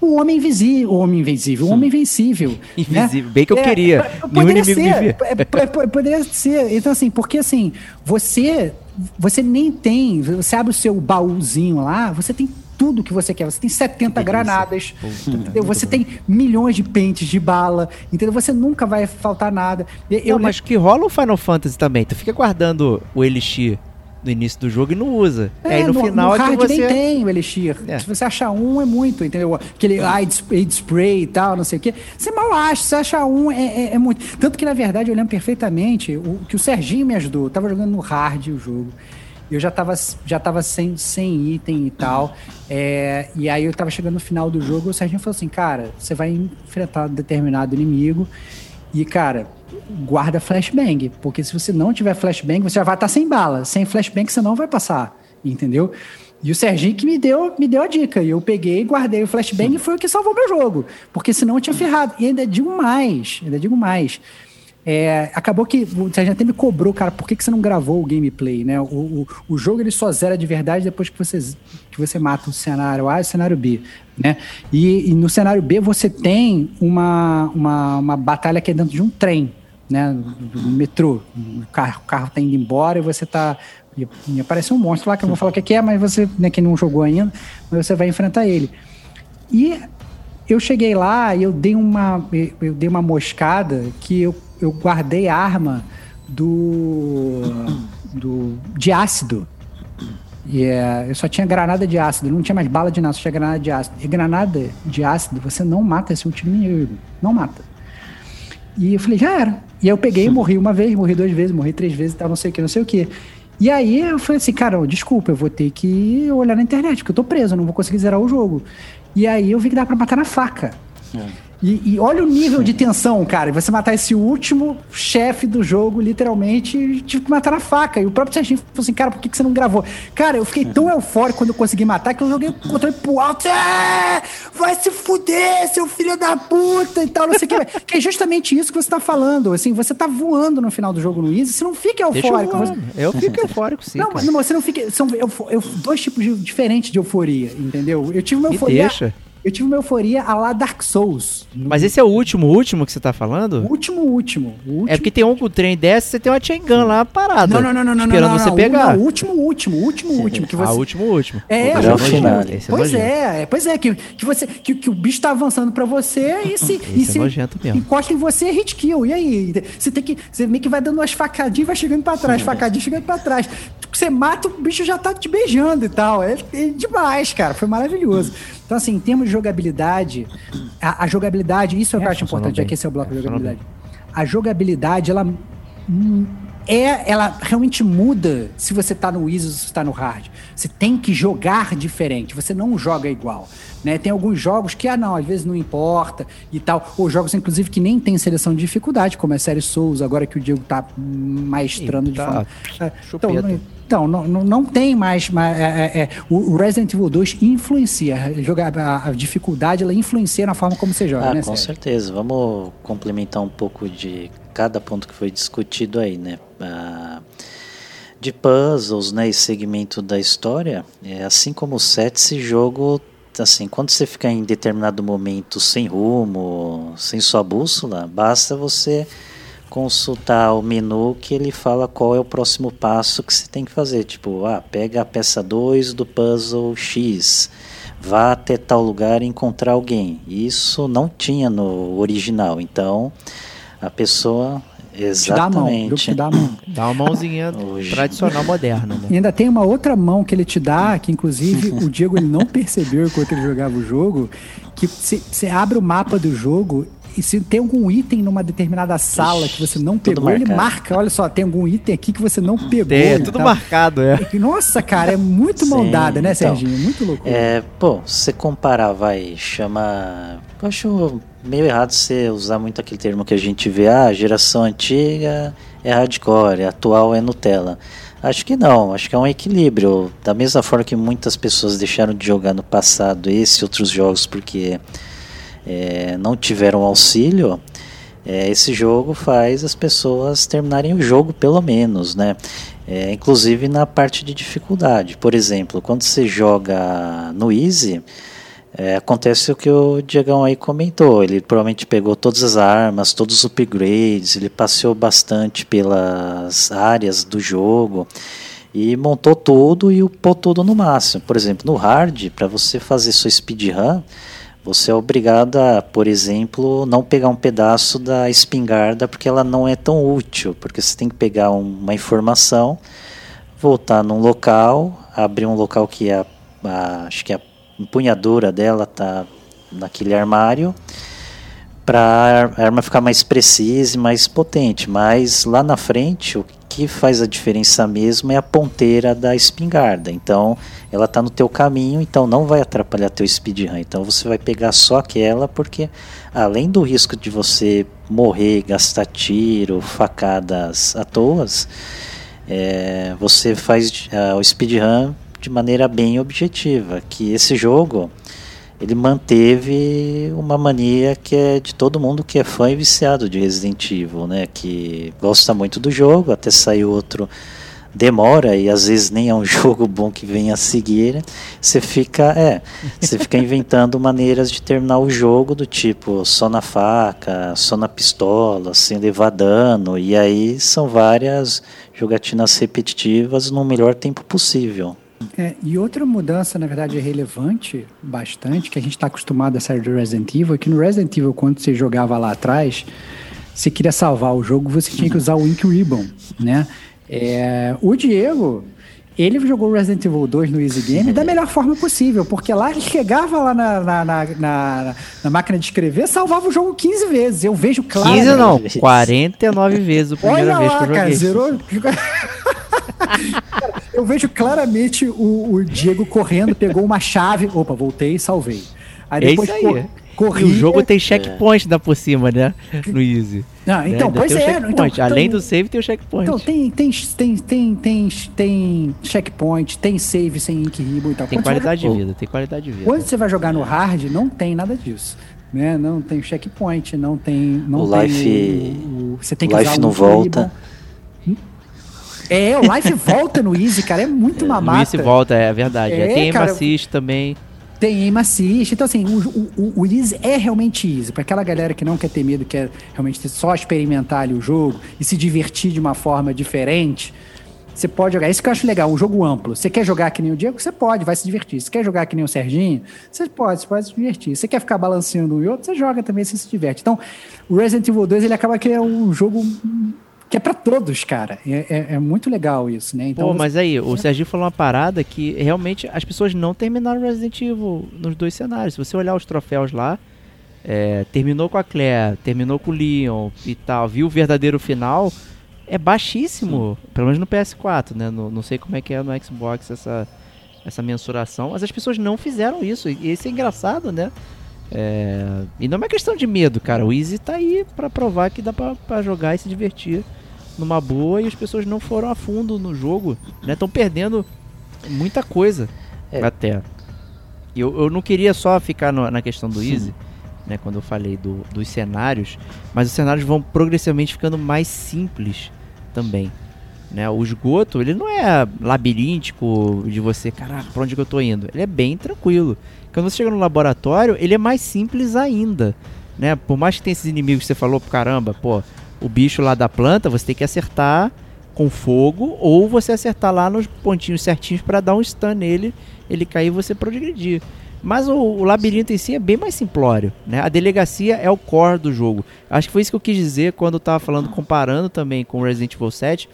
o homem invisível, o homem invisível, o homem invencível. né? Invisível, bem que eu queria. p- Nenhum Poderia me ser, vê. é, p- p- poderia ser. Então, assim, porque assim, você, você nem tem, você abre o seu baúzinho lá, você tem tudo que você quer. Você tem 70 granadas, entendeu? Você tem milhões de pentes de bala, entendeu? Você nunca vai faltar nada. Eu, Não, mas que rola o Final Fantasy também. Tu fica guardando o Elixir no início do jogo e não usa. É, aí no, final é que você. nem tem o Elixir. É. Se você achar um, é muito, entendeu? Aquele Aid Aid Spray e tal, não sei o quê. Você mal acha, se achar um, é, é- é muito. Tanto que, na verdade, eu lembro perfeitamente o que o Serginho me ajudou. Eu tava jogando no hard o jogo. Eu já tava, já tava sem, sem item e tal. É, e aí eu tava chegando no final do jogo, o Serginho falou assim, cara, você vai enfrentar determinado inimigo. E, cara, guarda flashbang. Porque se você não tiver flashbang, você já vai estar sem bala. Sem flashbang, você não vai passar. Entendeu? E o Serginho que me deu, me deu a dica. E eu peguei, guardei o flashbang e foi o que salvou meu jogo. Porque senão eu tinha ferrado. E ainda digo mais, ainda digo mais. É, acabou que o Serginho até me cobrou, cara, por que, que você não gravou o gameplay, né? O, o, o jogo ele só zera de verdade depois que você, que você mata o cenário A e o cenário B, né? E, e no cenário B você tem uma, uma, uma batalha que é dentro de um trem, né? Do metrô. O carro, o carro tá indo embora e você tá. E, aparece um monstro lá que eu não vou falar o que que é, mas você, né, quem não jogou ainda, mas você vai enfrentar ele. E eu cheguei lá e eu dei uma, eu dei uma moscada que eu, eu guardei a arma do, do de ácido. E é, eu só tinha granada de ácido, não tinha mais bala de só tinha granada de ácido. E granada de ácido, você não mata esse último inimigo. Não mata. E eu falei, já era. E aí eu peguei, morri uma vez, morri duas vezes, morri três vezes, tal, não sei o que, não sei o que. E aí eu falei assim, cara, desculpa, eu vou ter que olhar na internet, porque eu tô preso, eu não vou conseguir zerar o jogo. E aí eu vi que dá pra matar na faca. E, e olha o nível de tensão, cara. Você matar esse último chefe do jogo, literalmente, e tive que matar na faca. E o próprio Serginho falou assim, cara, por que, que você não gravou? Cara, eu fiquei tão eufórico quando eu consegui matar que eu joguei o controle pro alto. É, vai se fuder, seu filho da puta e tal, não sei o que. Que é justamente isso que você tá falando. Assim, você tá voando no final do jogo Easy, você não fica eu eufórico. você- Eu fico eufórico, sim. não, mas não, você não fica. São eufo- eu- dois tipos de- diferentes de euforia, entendeu? Eu tive uma Me euforia. deixa. Eu tive uma euforia a lá Dark Souls. Mas esse é o último, último que você tá falando? O último, último. O último. É porque tem um com o trem desce, você tem uma chain gun lá parada. Não, não, não, não, não. Esperando não, você não, pegar. O último, último, o último, último. Que (laughs) Ah, você... o último, último. É, é o final. nojento, esse é Pois nojento. é, pois é, que, que, você, que, que o bicho tá avançando pra você e (laughs) se, e Esse é se nojento mesmo. encosta em você é hit kill. E aí? Você tem que. Você meio que vai dando umas facadinhas e vai chegando pra trás, facadinha chegando pra trás. Você mata, o bicho já tá te beijando e tal. É, é demais, cara. Foi maravilhoso. Então, assim, em termos de jogabilidade, a, a jogabilidade, isso é o que eu acho importante, que esse é o bloco de Funcionou jogabilidade. A jogabilidade, ela hum, é, ela realmente muda se você tá no easy ou se você tá no hard. Você tem que jogar diferente, você não joga igual. Né? Tem alguns jogos que, ah, não, às vezes não importa e tal. Ou jogos, inclusive, que nem tem seleção de dificuldade, como é a série Souls, agora que o Diego tá maestrando de Eita, forma. É, Então, chupeta. não, então não, não, não tem mais. mais é, é, é, o Resident Evil 2 influencia. Jogar, a, a dificuldade ela influencia na forma como você joga, Ah, né, com Sérgio? certeza. Vamos complementar um pouco de cada ponto que foi discutido aí, né? Ah, de puzzles, né, e segmento da história, é, assim como o 7, esse jogo, assim, quando você fica em determinado momento sem rumo, sem sua bússola, basta você consultar o menu que ele fala qual é o próximo passo que você tem que fazer. Tipo, ah, pega a peça 2 do puzzle X, vá até tal lugar e encontrar alguém. Isso não tinha no original, então a pessoa Te dá a mão. exatamente dá a mão. (coughs) Dá uma mãozinha Hoje. tradicional moderna, né? E ainda tem uma outra mão que ele te dá, que inclusive o (laughs) Diego ele não percebeu enquanto ele jogava o jogo, que você abre o mapa do jogo e se tem algum item numa determinada sala que você não pegou, ele marca, olha só, tem algum item aqui que você não pegou. É, tudo tal. marcado, é. Nossa, cara, é muito Sim, mão dada, né, então, Serginho? Muito louco. É, pô, se você comparar, vai, chama. Eu acho meio errado você usar muito aquele termo que a gente vê, ah, geração antiga é hardcore, atual é Nutella. Acho que não, acho que é um equilíbrio. Da mesma forma que muitas pessoas deixaram de jogar no passado esse e outros jogos porque é, não tiveram auxílio, é, esse jogo faz as pessoas terminarem o jogo pelo menos, né? É, inclusive na parte de dificuldade. Por exemplo, quando você joga no Easy, é, acontece o que o Diegão aí comentou. Ele provavelmente pegou todas as armas, todos os upgrades, ele passeou bastante pelas áreas do jogo e montou tudo e upou tudo no máximo. Por exemplo, no hard, para você fazer sua speedrun, você é obrigado a, por exemplo, não pegar um pedaço da espingarda porque ela não é tão útil, porque você tem que pegar um- uma informação, voltar num local, abrir um local que é a, a- acho que a empunhadura dela tá naquele armário para a arma ficar mais precisa e mais potente, mas lá na frente o que faz a diferença mesmo é a ponteira da espingarda. Então, ela está no teu caminho, então não vai atrapalhar teu speedrun. Então, você vai pegar só aquela porque além do risco de você morrer, gastar tiro, facadas à toas, é, você faz ah, o speedrun de maneira bem objetiva, que esse jogo ele manteve uma mania que é de todo mundo que é fã e viciado de Resident Evil, né? Que gosta muito do jogo, até sair outro demora e às vezes nem é um (laughs) jogo bom que venha a seguir. Você fica, é, você fica (laughs) inventando maneiras de terminar o jogo do tipo só na faca, só na pistola, sem levar dano, e aí são várias jogatinas repetitivas no melhor tempo possível. É, e outra mudança, na verdade, é relevante bastante, que a gente está acostumado a série do Resident Evil, é que no Resident Evil, quando você jogava lá atrás, você queria salvar o jogo, você tinha que usar o Ink Ribbon, né? É, o Diego, ele jogou Resident Evil 2 no Easy Game da melhor forma possível, porque lá ele chegava lá na, na, na, na- na máquina de escrever, salvava o jogo 15 vezes. Eu vejo claro. 15 não, vezes. 49 vezes a primeira Olha vez lá, que eu cara, joguei. zerou. (laughs) (laughs) Eu vejo claramente o, o Diego correndo, pegou uma chave. Opa, voltei e salvei. Aí É depois isso aí. co- E o jogo tem checkpoint ainda por cima, né? (laughs) No Easy. Não, né? então, Ainda pois é. checkpoint. Então, Além então- do save, tem o checkpoint. Então, tem, tem, tem, tem, tem, tem checkpoint, tem save sem ink ribbon e tal. tem Quando vai qualidade de vida, tem qualidade de vida. Quando você vai jogar no hard, não tem nada disso. Né? Não tem checkpoint, não tem. Não O tem life- o- o- você tem que life usar não volta. ribbon. É, o life volta no Easy, cara. É muito No mamata. Easy volta, é verdade. É, tem cara, assist também. Tem aim assist. Então, assim, o, o, o easy é realmente easy. Para aquela galera que não quer ter medo, quer realmente só experimentar ali o jogo e se divertir de uma forma diferente, você pode jogar. Isso que eu acho legal, um jogo amplo. Você quer jogar que nem o Diego? Você pode, vai se divertir. Você quer jogar que nem o Serginho? Você pode, você pode se divertir. Você quer ficar balanceando um e outro? Você joga também, você se diverte. Então, o Resident Evil 2, ele acaba que é um jogo que é para todos, cara. É, é, é, muito legal isso, né? Então, Pô, mas aí, o Serginho falou uma parada que realmente as pessoas não terminaram Resident Evil nos dois cenários. Se você olhar os troféus lá, é, terminou com a Claire, terminou com o Leon e tal, viu o verdadeiro final, é baixíssimo. Sim. Pelo menos no PS4, né? No, não sei como é que é no Xbox essa, essa mensuração, mas as pessoas não fizeram isso. E isso é engraçado, né? É, e não é uma questão de medo, cara. O Easy tá aí para provar que dá para jogar e se divertir numa boa e as pessoas não foram a fundo no jogo, né? Estão perdendo muita coisa é. até. Eu, eu não queria só ficar no, na questão do Easy, né? Quando eu falei do, dos cenários, mas os cenários vão progressivamente ficando mais simples também. Né? O esgoto, ele não é labiríntico de você, caraca, pra onde que eu tô indo? Ele é bem tranquilo. Quando você chega no laboratório, ele é mais simples ainda. Né? Por mais que tenha esses inimigos que você falou, caramba, pô, o bicho lá da planta, você tem que acertar com fogo ou você acertar lá nos pontinhos certinhos para dar um stun nele, ele cair e você progredir. Mas o, o, labirinto em si é bem mais simplório, né? A delegacia é o core do jogo. Acho que foi isso que eu quis dizer quando eu tava falando, comparando também com Resident Evil 7,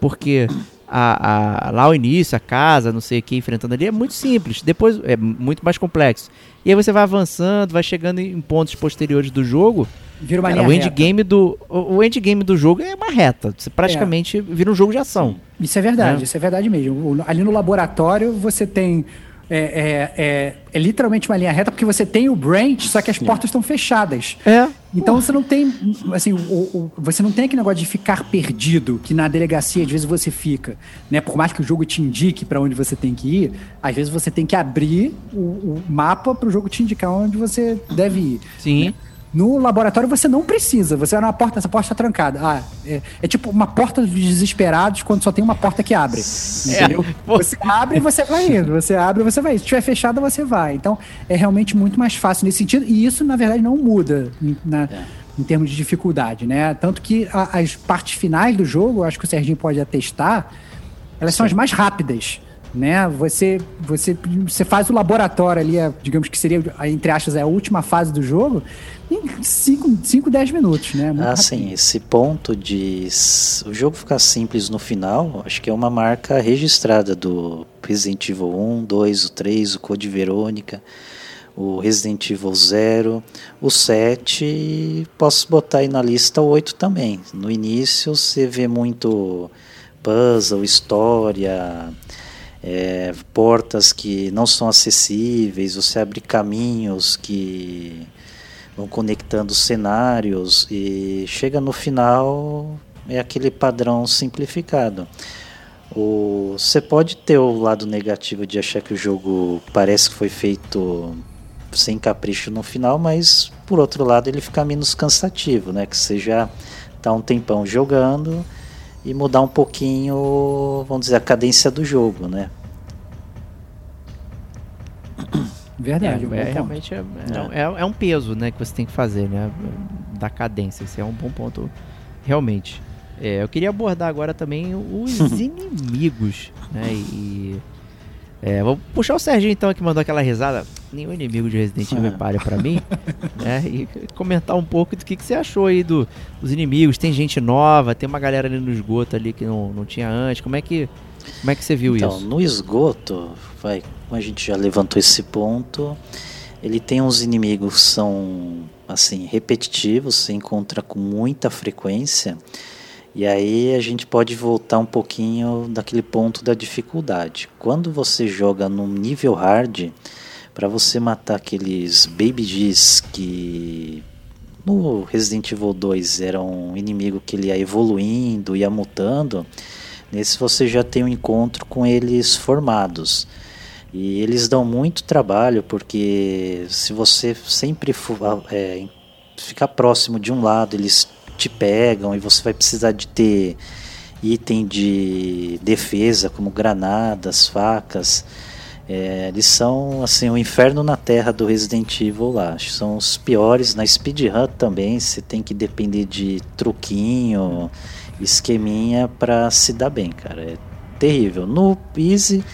porque a, a, lá o início, a casa, não sei o que, enfrentando ali, é muito simples. Depois é muito mais complexo. E aí você vai avançando, vai chegando em pontos posteriores do jogo, Vira uma Cara, o endgame do o endgame do jogo é uma reta. Você praticamente é. vira um jogo de ação. Isso é verdade, é. isso é verdade mesmo. Ali no laboratório você tem é, é, é, é, literalmente uma linha reta porque você tem o branch, só que as portas estão fechadas. É. Então você não tem, assim, o, o, você não tem aquele negócio de ficar perdido, que na delegacia às vezes você fica, né? Por mais que o jogo te indique para onde você tem que ir, às vezes você tem que abrir o, o mapa para o jogo te indicar onde você deve ir. Sim. Né? No laboratório você não precisa, você vai numa porta, essa porta está trancada. Ah, é, é, tipo uma porta dos desesperados quando só tem uma porta que abre. Entendeu? É, você abre e você vai indo, você abre e você vai. Se estiver fechada, você vai. Então é realmente muito mais fácil nesse sentido, e isso, na verdade, não muda na, é. em termos de dificuldade, né? Tanto que a, as partes finais do jogo, acho que o Serginho pode atestar, elas Sim. são as mais rápidas né? Você, você, você faz o laboratório ali, digamos que seria, entre aspas, a última fase do jogo, em 5, 10 minutos, né? Muito ah, sim, esse ponto de o jogo ficar simples no final, acho que é uma marca registrada do Resident Evil 1, 2, o 3, o Code Verônica, o Resident Evil 0, o 7, posso botar aí na lista o 8 também. No início você vê muito puzzle, história, é, portas que não são acessíveis, você abre caminhos que vão conectando cenários e chega no final é aquele padrão simplificado. O, você pode ter o lado negativo de achar que o jogo parece que foi feito sem capricho no final, mas por outro lado ele fica menos cansativo, né? Que você já tá um tempão jogando e mudar um pouquinho, vamos dizer, a cadência do jogo, né? Verdade. É, é realmente é, é, é, é, um peso, né, que você tem que fazer, né, da cadência. Esse é um bom ponto, realmente. É, eu queria abordar agora também os (laughs) inimigos, né, e é, vou puxar o Serginho então que mandou aquela risada. Nenhum inimigo de Resident Evil (laughs) pare para mim. Né? E comentar um pouco do que, que você achou aí do, dos inimigos. Tem gente nova, tem uma galera ali no esgoto ali que não, não tinha antes. Como é que, como é que você viu então, isso? No esgoto, vai, como a gente já levantou esse ponto, ele tem uns inimigos que são assim repetitivos, se encontra com muita frequência. E aí a gente pode voltar um pouquinho daquele ponto da dificuldade. Quando você joga no nível hard, para você matar aqueles Baby G's que no Resident Evil 2 era um inimigo que ele ia evoluindo, ia mutando, nesse você já tem um encontro com eles formados. E eles dão muito trabalho porque se você sempre for, é, ficar próximo de um lado, eles te pegam e você vai precisar de ter item de defesa como granadas, facas. É, eles são assim o inferno na terra do Resident Evil lá. São os piores na speedrun também. Você tem que depender de truquinho, esqueminha pra se dar bem, cara. É terrível. No Easy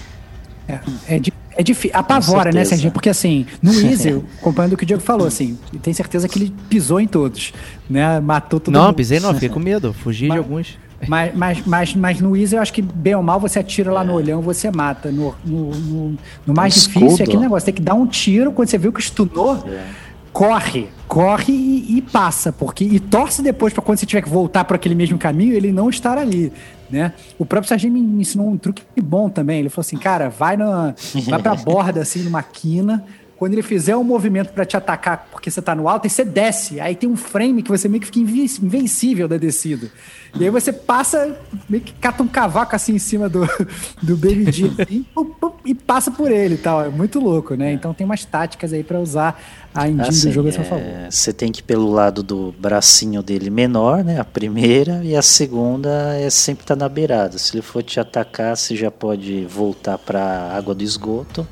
É, é, di- é difícil. Apavora, né. Serginho? Porque assim, no (laughs) Easy, acompanhando o que o Diego falou, assim, tem certeza que ele pisou em todos, né? Matou todo Não, mundo. pisei não, fiquei com medo. Fugi de Mas- alguns. Mas, mas, mas, mas no Easy eu acho que bem ou mal você atira lá no olhão, você mata. No, no, no- no mais Um difícil é escudo. aquele negócio, tem que dar um tiro, quando você viu que stunou, corre, corre e, e passa, porque e torce depois pra quando você tiver que voltar para aquele mesmo caminho, ele não estar ali, né? O próprio Sargento me, ensinou um truque bom também. Ele falou assim, cara, vai na, vai pra borda assim numa quina. Quando ele fizer um movimento pra te atacar porque você tá no alto, aí você desce. Aí tem um frame que você meio que fica invencível da descida. E aí você passa, meio que cata um cavaco assim em cima do, do Baby D assim, (laughs) pum, pum, e passa por ele e tal. É muito louco, né? Então tem umas táticas aí pra usar a engine Assim, do jogo a seu é, favor. Você tem que ir pelo lado do bracinho dele menor, né? A primeira e a segunda é sempre estar na beirada. Se ele for te atacar, você já pode voltar para a água do esgoto.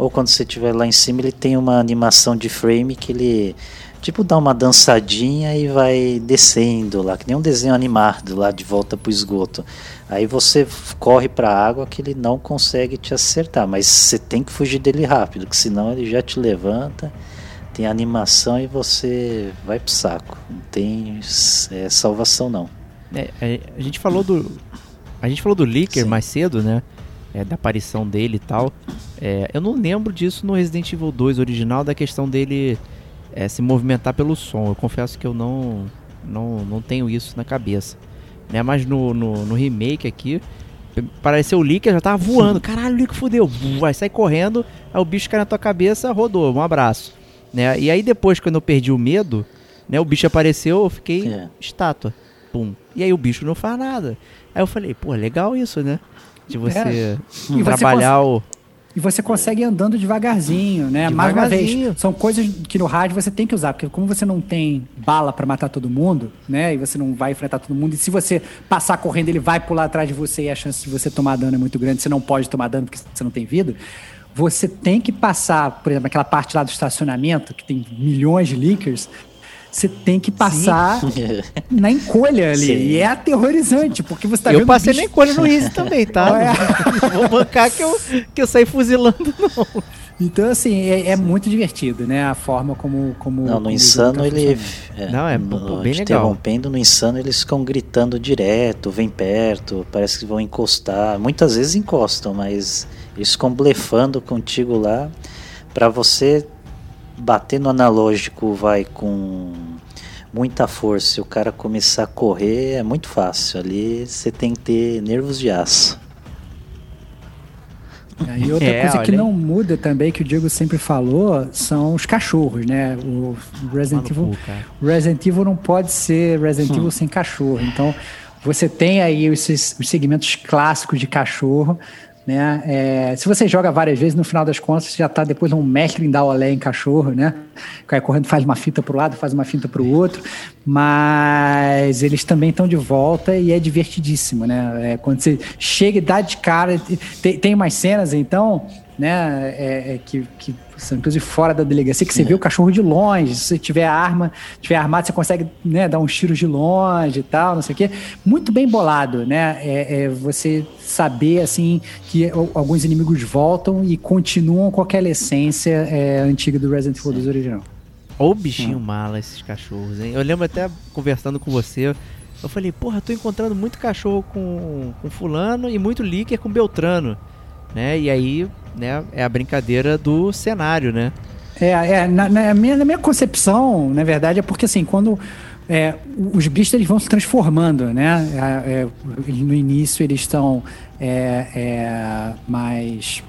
Ou quando você estiver lá em cima, ele tem uma animação de frame que ele tipo dá uma dançadinha e vai descendo lá, que nem um desenho animado lá de volta pro esgoto. Aí você corre para a água que ele não consegue te acertar, mas você tem que fugir dele rápido, que senão ele já te levanta tem animação e você vai pro saco. Não tem é, salvação não. É, é, a gente falou do. A gente falou do Licker Sim. mais cedo, né? É, da aparição dele e tal. É, eu não lembro disso no Resident Evil 2 original, da questão dele é, se movimentar pelo som. Eu confesso que eu não, não, não tenho isso na cabeça. Né? Mas no, no, no remake aqui, pareceu o Licker, já tava voando. Caralho, o Licker fudeu. Vai sair correndo, aí o bicho cai na tua cabeça, rodou. Um abraço. Né? E aí depois, quando eu perdi o medo, né, o bicho apareceu, eu fiquei É. estátua. Pum. E aí o bicho não faz nada. Aí eu falei, pô, legal isso, né? De você É. E você trabalhar o. E você consegue andando devagarzinho, né? Mais uma vez, são coisas que no rádio você tem que usar, porque como você não tem bala pra matar todo mundo, né? E você não vai enfrentar todo mundo, e se você passar correndo, ele vai pular atrás de você e a chance de você tomar dano é muito grande, você não pode tomar dano porque você não tem vida. Você tem que passar, por exemplo, aquela parte lá do estacionamento, que tem milhões de leakers, você tem que passar na encolha ali. Sim. E é aterrorizante, porque você tá eu vendo passei bicho- na encolha no Easy também, tá? (laughs) É. Não vou bancar que eu, que eu saí fuzilando, não. Então, assim, é, é muito divertido, né? A forma como. como Não, como no o Insano ele. funcionando. Não, é no- bem legal. Interrompendo, no Insano eles ficam gritando direto, vem perto, parece que vão encostar. Muitas vezes encostam, mas eles ficam blefando contigo lá. Pra você bater no analógico, vai com muita força e o cara começar a correr, é muito fácil. Ali você tem que ter nervos de aço. E outra É, coisa que olha aí. não muda também, que o Diego sempre falou, são os cachorros, né? O Resident Evil, o Resident Evil não pode ser Resident Evil sem cachorro. Então, você tem aí esses, os segmentos clássicos de cachorro, né? É, se você joga várias vezes, no final das contas, você já tá depois um mestre em dar olé em cachorro, né? Cai correndo, faz uma fita pro lado, faz uma fita pro outro, mas eles também estão de volta e é divertidíssimo, né? É, quando você chega e dá de cara, tem, tem umas cenas, então, né, é, é que, que inclusive fora da delegacia, que você vê o cachorro de longe, se você tiver arma, tiver armado, você consegue né, dar uns tiros de longe e tal, não sei o quê. Muito bem bolado, né? É, é você saber, assim, que al- alguns inimigos voltam e continuam com aquela essência é, antiga do Resident Evil 2 original. Ô bichinho mala esses cachorros, hein? Eu lembro até conversando com você. Eu falei, porra, tô encontrando muito cachorro com, com fulano e muito líquido com Beltrano. Né? E aí, né, é a brincadeira do cenário, né? É, é na, na minha, na minha concepção, na verdade, é porque assim, quando é, os bichos eles vão se transformando, né? É, é, no início eles estão é, é, mais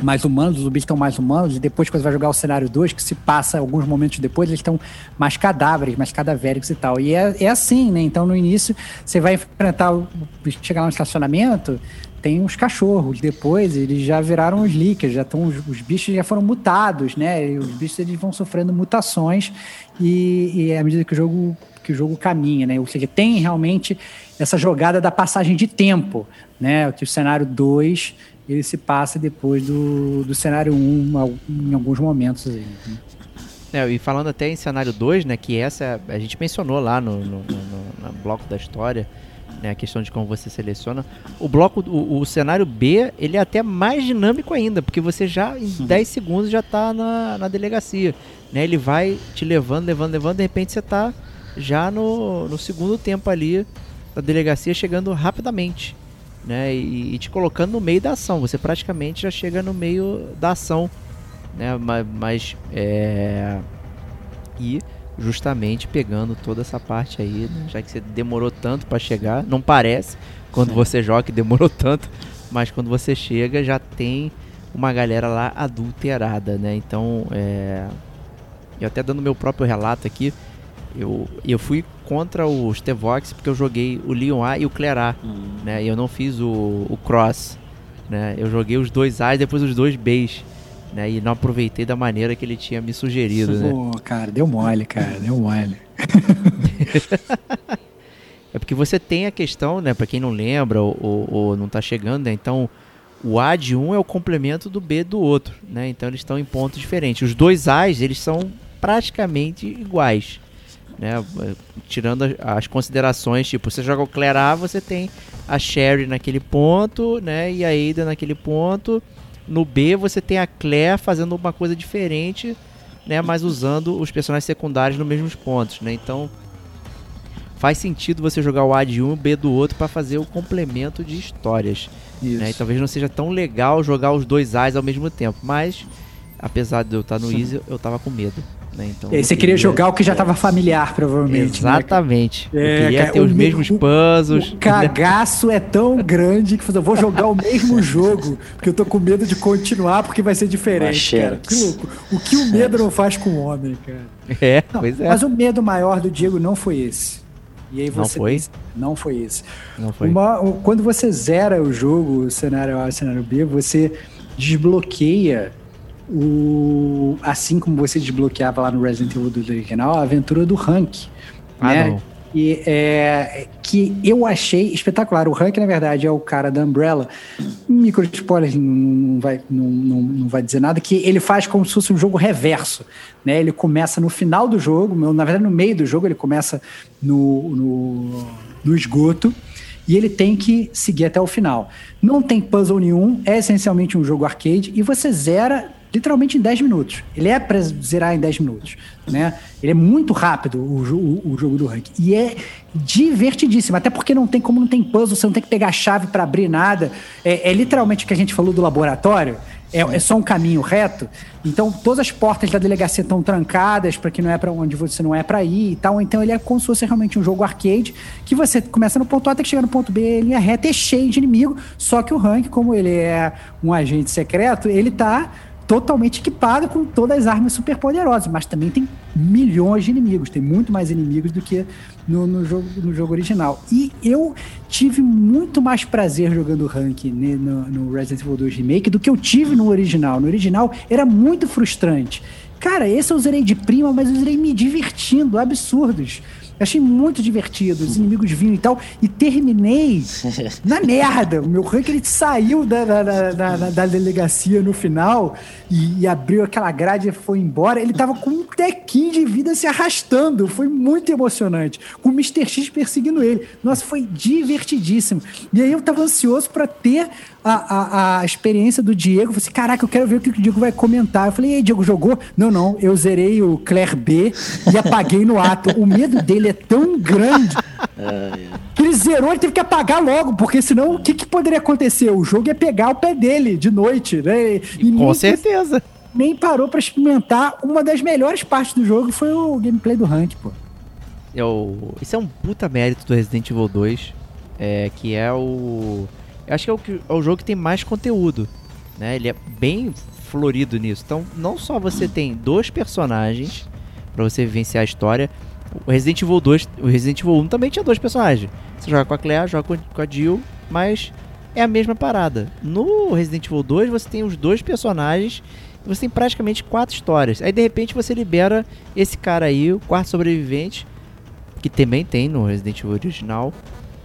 mais humanos, os zumbis estão mais humanos, e depois, quando você vai jogar o cenário 2, que se passa alguns momentos depois, eles estão mais cadáveres, mais cadavéricos e tal. E é, é assim, né? Então, no início, você vai enfrentar, o- chegar lá no estacionamento, tem uns cachorros. Depois, eles já viraram os lickers, já estão, os, os bichos já foram mutados, né? E os bichos eles vão sofrendo mutações, e, e à medida que o jogo que o jogo caminha, né? Ou seja, tem realmente essa jogada da passagem de tempo, né? Que o cenário 2 ele se passa depois do, do cenário 1 em alguns momentos aí. Né? É, e falando até em cenário 2, né, que essa a gente mencionou lá no, no, no, no bloco da história, né, a questão de como você seleciona. O bloco, o, o, cenário B, ele é até mais dinâmico ainda, porque você já em uhum. 10 segundos já está na, na delegacia. Né, ele vai te levando, levando, levando, de repente você está já no, no segundo tempo ali da delegacia chegando rapidamente. Né, e, e te colocando no meio da ação. Você praticamente já chega no meio da ação né? Mas, mas é... e justamente pegando toda essa parte aí, né? já que você demorou tanto para chegar, não parece quando Sim. você joga que demorou tanto, mas quando você chega já tem uma galera lá adulterada, né? Então, é... eu até dando meu próprio relato aqui, eu, eu fui contra os Tevox porque eu joguei o Leon A e o A, hum. né? E eu não fiz o, o Cross, né? Eu joguei os dois A e depois os dois Bs né? E não aproveitei da maneira que ele tinha me sugerido, né? Pô, cara, deu mole, cara, deu mole. (laughs) é porque você tem a questão, né? Para quem não lembra ou, ou, ou, não tá chegando, né? Então, o A de um é o complemento do B do outro, né? Então eles estão em pontos diferentes. Os dois A's, eles são praticamente iguais. Né? Tirando as considerações, tipo, você joga o Claire A, você tem a Sherry naquele ponto, né? E a Ada naquele ponto. No B você tem a Claire fazendo uma coisa diferente, né, mas usando os personagens secundários nos mesmos pontos, né? Então faz sentido você jogar o A de um e o B do outro para fazer o complemento de histórias. Né? E talvez não seja tão legal jogar os dois A's ao mesmo tempo, mas apesar de eu estar no Easy, eu tava com medo. Né? Então, você queria, jogar o que já estava familiar, provavelmente. Né, Exatamente. Né? Queria é, ter os mesmos puzzles. O cagaço é tão grande que eu vou jogar o mesmo (laughs) jogo, porque eu tô com medo de continuar, porque vai ser diferente, cara. Que louco. O que o medo não faz com o homem, cara. É, não, pois é. Mas o medo maior do Diego não foi esse. E aí você não foi? Pensa, não foi esse. Não foi. Uma, quando você zera o jogo, o cenário A e o cenário B, você desbloqueia o, assim como você desbloqueava lá no Resident Evil do original, a aventura do Rank. Ah, né? Não. E, é, que eu achei espetacular. O Rank, na verdade, é o cara da Umbrella. Micro spoiler não vai, não, não, não vai dizer nada, que ele faz como se fosse um jogo reverso. Né? Ele começa no final do jogo, na verdade, no meio do jogo, ele começa no, no, no esgoto e ele tem que seguir até o final. Não tem puzzle nenhum, é essencialmente um jogo arcade e você zera literalmente em 10 minutos. Ele é para zerar em 10 minutos, né? Ele é muito rápido, o, o, o, jogo do ranking. E é divertidíssimo, até porque não tem como não tem puzzle, você não tem que pegar a chave para abrir nada. É, é, literalmente o que a gente falou do laboratório. É, é, só um caminho reto. Então, todas as portas da delegacia estão trancadas para que não é para onde você não é para ir e tal. Então, ele é como se fosse realmente um jogo arcade que você começa no ponto A até que chega no ponto B, linha reta, é cheio de inimigo. Só que o Rank, como ele é um agente secreto, ele tá totalmente equipado com todas as armas super poderosas, mas também tem milhões de inimigos, tem muito mais inimigos do que no, no, jogo, no jogo original. E eu tive muito mais prazer jogando Rank né, no, no Resident Evil 2 Remake do que eu tive no original. No original era muito frustrante. Cara, esse eu zerei de prima, mas eu zerei me divertindo, absurdos. Achei muito divertido, os inimigos vinham e tal. E terminei (laughs) na merda. O meu rank ele saiu da, da, da, da, delegacia no final e, e, abriu aquela grade e foi embora. Ele tava com um tequinho de vida se arrastando. Foi muito emocionante. Com o Mr. X perseguindo ele. Nossa, foi divertidíssimo. E aí eu tava ansioso para ter a, a, a, experiência do Diego. Falei assim, caraca, eu quero ver o que o Diego vai comentar. Eu falei, e aí, Diego, jogou? Não, não, eu zerei o Claire B e apaguei no ato. O medo dele é tão grande (laughs) que ele zerou, ele teve que apagar logo, porque senão o que, que poderia acontecer? O jogo ia pegar o pé dele de noite, né? E Com certeza. Nem parou para experimentar uma das melhores partes do jogo, foi o gameplay do Rank, pô. Eu, isso é um puta mérito do Resident Evil 2, é, que é o eu acho que é o, que, é o jogo que tem mais conteúdo. Né? Ele é bem florido nisso. Então, não só você tem dois personagens para você vivenciar a história. O Resident Evil 2, o Resident Evil 1 também tinha dois personagens. Você joga com a Claire, joga com a Jill, mas é a mesma parada. No Resident Evil 2 você tem os dois personagens e você tem praticamente quatro histórias. Aí de repente você libera esse cara aí, o quarto sobrevivente, que também tem no Resident Evil original,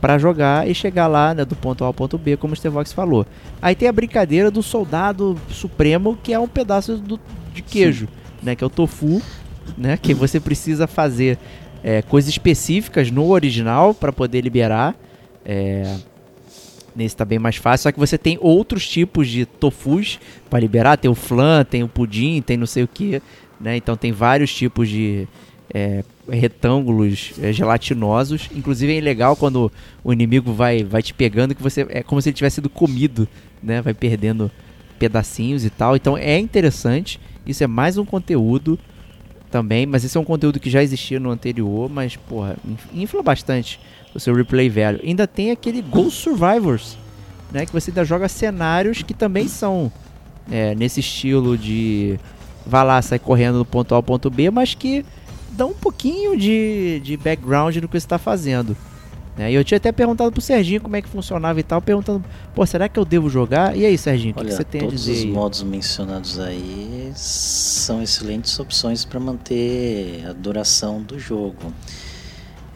para jogar e chegar lá né, do ponto A ao ponto B, como o Stevox falou. Aí tem a brincadeira do soldado supremo, que é um pedaço do, de queijo, né, que é o tofu, né, que você precisa fazer é, coisas específicas no original para poder liberar. É, nesse tá bem mais fácil, só que você tem outros tipos de tofus para liberar, tem o flan, tem o pudim, tem não sei o que, né? Então tem vários tipos de é, retângulos é, gelatinosos. Inclusive é legal quando o inimigo vai, vai te pegando, que você é como se ele tivesse sido comido, né? Vai perdendo pedacinhos e tal. Então é interessante. Isso é mais um conteúdo também, mas esse é um conteúdo que já existia no anterior, mas porra, infla bastante o seu replay velho. Ainda tem aquele Ghost Survivors, né, que você ainda joga cenários que também são é, nesse estilo de vá lá, sai correndo do ponto A ao ponto B, mas que dá um pouquinho de, de background no que você está fazendo. É, e eu tinha até perguntado pro Serginho como é que funcionava e tal, perguntando, pô, será que eu devo jogar? E aí, Serginho, o que, que, você tem a dizer? Todos os modos mencionados aí são excelentes opções para manter a duração do jogo.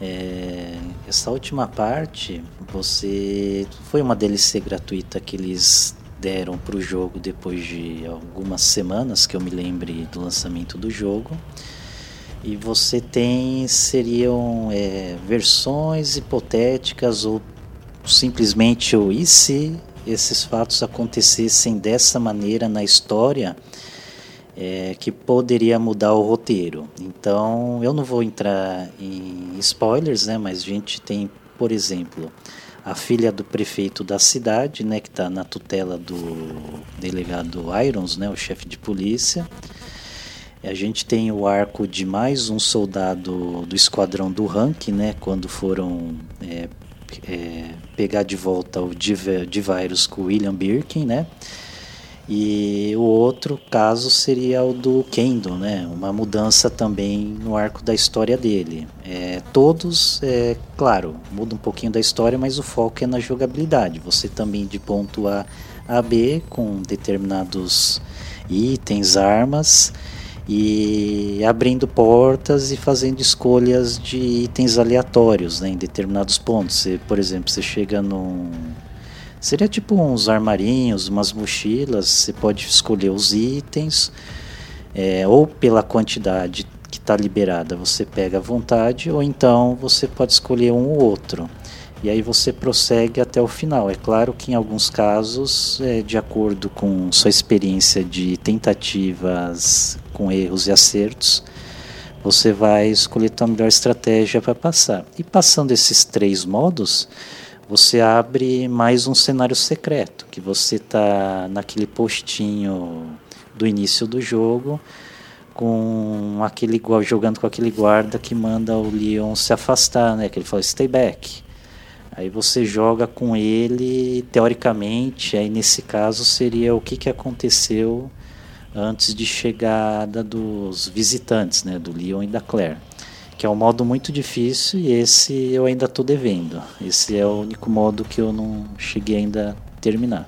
É, essa última parte, você foi uma DLC gratuita que eles deram para o jogo depois de algumas semanas que eu me lembre do lançamento do jogo. E você tem seriam é, versões hipotéticas ou simplesmente o e se esses fatos acontecessem dessa maneira na história é, que poderia mudar o roteiro. Então eu não vou entrar em spoilers, né? Mas a gente tem, por exemplo, a filha do prefeito da cidade, né? Que está na tutela do delegado Irons, né? O chefe de polícia. A gente tem o arco de mais um soldado do esquadrão do Rank, né? Quando foram é, é, pegar de volta o Divirus com o William Birkin, né? E o outro caso seria o do Kendo, né? Uma mudança também no arco da história dele. É, todos, é, claro, muda um pouquinho da história, mas o foco é na jogabilidade. Você também de ponto A a B com determinados itens, armas e abrindo portas e fazendo escolhas de itens aleatórios né, em determinados pontos. Você, por exemplo, você chega num. Seria tipo uns armarinhos, umas mochilas, você pode escolher os itens, é, ou pela quantidade que está liberada você pega à vontade, ou então você pode escolher um ou outro e aí você prossegue até o final. É claro que em alguns casos, é, de acordo com sua experiência de tentativas com erros e acertos, você vai escolher a melhor estratégia para passar. E passando esses três modos, você abre mais um cenário secreto, que você está naquele postinho do início do jogo, com aquele jogando com aquele guarda que manda o Leon se afastar, né? Que ele fala stay back. Aí você joga com ele, teoricamente, aí nesse caso seria o que, que aconteceu antes de chegada dos visitantes, né, do Leon e da Claire. Que é um modo muito difícil e esse eu ainda estou devendo. Esse é o único modo que eu não cheguei ainda a terminar.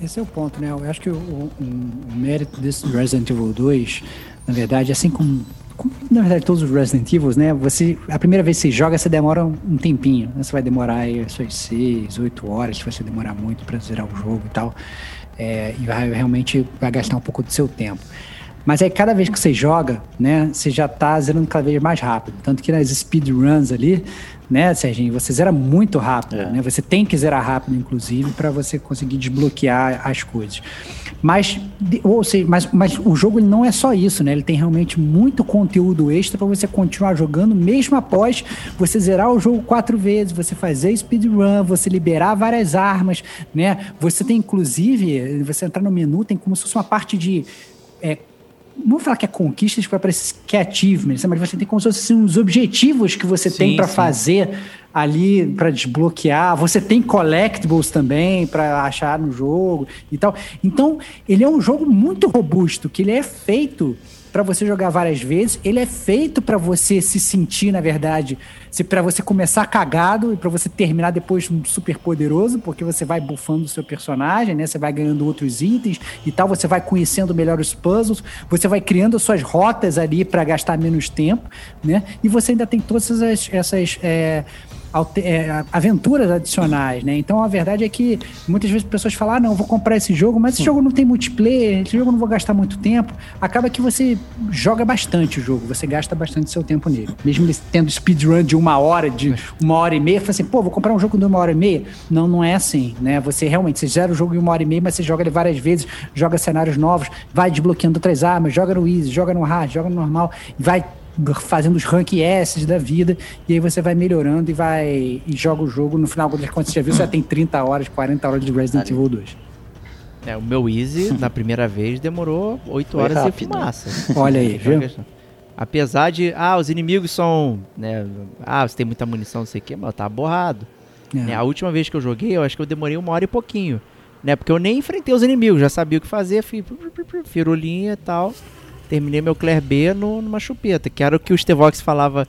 Esse é o ponto, né? Eu acho que o, o, o mérito desse Resident Evil 2, na verdade, assim como na verdade, todos os Resident Evil, né? Você, a primeira vez que você joga, você demora um, um tempinho. Né? Você vai demorar aí suas 6, 8 horas, se você demorar muito para zerar o jogo e tal. É, e vai realmente vai gastar um pouco do seu tempo. Mas aí cada vez que você joga, né, você já tá zerando cada vez mais rápido. Tanto que nas speedruns ali, né, Serginho, você zera muito rápido, é. né? Você tem que zerar rápido, inclusive, para você conseguir desbloquear as coisas. Mas, ou seja, mas, mas o jogo ele não é só isso, né? Ele tem realmente muito conteúdo extra para você continuar jogando, mesmo após você zerar o jogo quatro vezes, você fazer speedrun, você liberar várias armas, né? Você tem, inclusive, você entrar no menu, tem como se fosse uma parte de é, não vou falar que é conquistas, porque parece que é achievements, mas você tem como se fossem uns objetivos que você sim, tem para fazer ali, para desbloquear. Você tem collectibles também para achar no jogo e tal. Então, ele é um jogo muito robusto, que ele é feito para você jogar várias vezes, ele é feito para você se sentir, na verdade, se para você começar cagado e para você terminar depois super poderoso, porque você vai bufando o seu personagem, né? Você vai ganhando outros itens e tal, você vai conhecendo melhor os puzzles, você vai criando suas rotas ali para gastar menos tempo, né? E você ainda tem todas essas, essas é, é, aventuras adicionais, né? Então a verdade é que muitas vezes as pessoas falam: ah, não, vou comprar esse jogo, mas esse jogo não tem multiplayer, esse jogo eu não vou gastar muito tempo. Acaba que você joga bastante o jogo, você gasta bastante seu tempo nele. Mesmo ele tendo speedrun de uma hora, de uma hora e meia, fala assim, pô, vou comprar um jogo de uma hora e meia. Não, não é assim, né? Você realmente, você zera o jogo em uma hora e meia, mas você joga ele várias vezes, joga cenários novos, vai desbloqueando outras armas, joga no easy, joga no hard, joga no normal, vai fazendo os rank S da vida, e aí você vai melhorando e vai e joga o jogo. No final, quando você já viu, você já tem 30 horas, 40 horas de Resident Evil 2. É, o meu Easy, na primeira vez, demorou 8 horas rápido. de fumaça. Olha aí, (laughs) viu? Apesar de, ah, os inimigos são, né, ah, você tem muita munição, não sei o que, mas tá borrado. É. Né, a última vez que eu joguei, eu acho que eu demorei uma hora e pouquinho, né, porque eu nem enfrentei os inimigos, já sabia o que fazer, fui, firulinha e tal terminei meu Claire B no, numa chupeta, que era o que o Stevox falava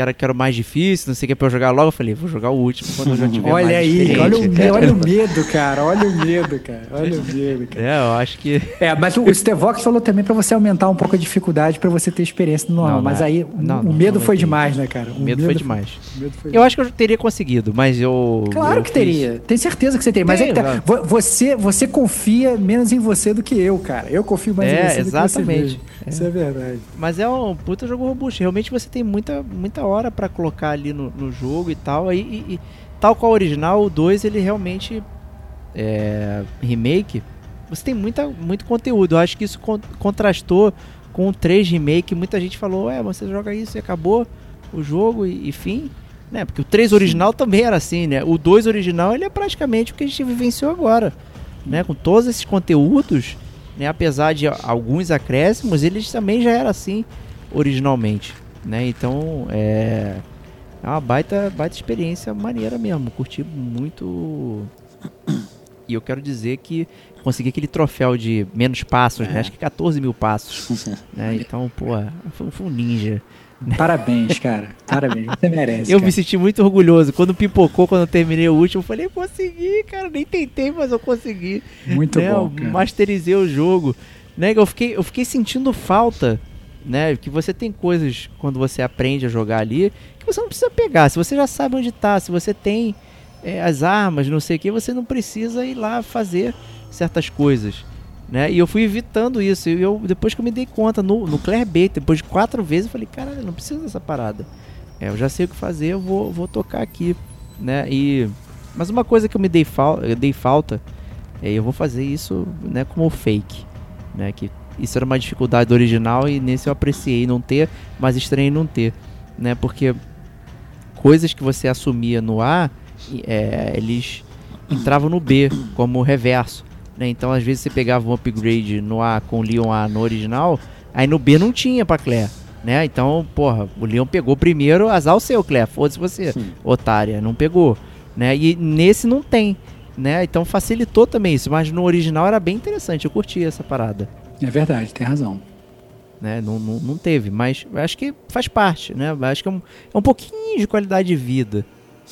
que era, que era o mais difícil, não sei o que, pra eu jogar logo. Eu falei, vou jogar o último quando eu já (laughs) tiver olha mais aí, olha o, olha o medo, cara. Olha o medo, cara. Olha o (laughs) medo, cara. É, eu acho que. É, mas o, o Stevox falou também pra você aumentar um pouco a dificuldade pra você ter experiência no normal. Não, mas aí não, o medo foi demais, né, cara? O, o medo, foi demais. Medo foi eu acho que eu teria conseguido, mas eu. Claro eu que teria. Tem certeza que você teria. Mas é que tá, você, você confia menos em você do que eu, cara. Eu confio mais é, em você exatamente. do que você mesmo. É. Isso é verdade. Mas é um puta jogo robusto. Realmente você tem muita, muita hora pra colocar ali no, no jogo e tal. Aí, e, e, tal qual o original, o 2 ele realmente é, remake. Você tem muita, muito conteúdo. Eu acho que isso contrastou com o 3 remake. Muita gente falou: é, você joga isso e acabou o jogo e, e fim. Né? Porque o 3 original Sim. também era assim, né? O 2 original ele é praticamente o que a gente vivenciou agora. Né? Com todos esses conteúdos, né? apesar de alguns acréscimos, eles também já era assim originalmente. Né? Então, é, é uma baita, baita experiência maneira mesmo. Curti muito. E eu quero dizer que consegui aquele troféu de menos passos, né? é. né? Acho que 14 mil passos. (laughs) né? Então, pô, foi, foi um ninja. Parabéns, cara. Parabéns. Você (laughs) merece. Eu cara. me senti muito orgulhoso. Quando pipocou, quando eu terminei o último, eu falei, consegui, cara. Nem tentei, mas eu consegui. Muito né? bom. Cara. masterizei o jogo. Né? Eu, fiquei, eu fiquei sentindo falta. Né? Que você tem coisas quando você aprende a jogar ali você não precisa pegar. Se você já sabe onde está, se você tem é, as armas, não sei o que, você não precisa ir lá fazer certas coisas. Né? E eu fui evitando isso. E eu, depois que eu me dei conta, no, no Claire B, depois de quatro vezes, eu falei, caralho, não precisa dessa parada. É, eu já sei o que fazer, eu vou, vou tocar aqui. Né? E, mas uma coisa que eu me dei, fal eu dei falta, é, eu vou fazer isso né, como fake. Né? Que isso era uma dificuldade do original e nesse eu apreciei não ter, mas estranhei não ter. Né? Porque coisas que você assumia no A, é, eles entravam no B, como reverso. Né? Então, às vezes, você pegava um upgrade no A com o Leon A no original, aí no B não tinha pra Claire. Né? Então, porra, o Leon pegou primeiro, azar o seu, Claire. Foda-se você, Sim. otária, não pegou. Né? E nesse não tem. Né? Então facilitou também isso, mas no original era bem interessante, eu curti essa parada. É verdade, tem razão né? Não, não, não teve, mas acho que faz parte, né? Acho que é um, é um pouquinho de qualidade de vida,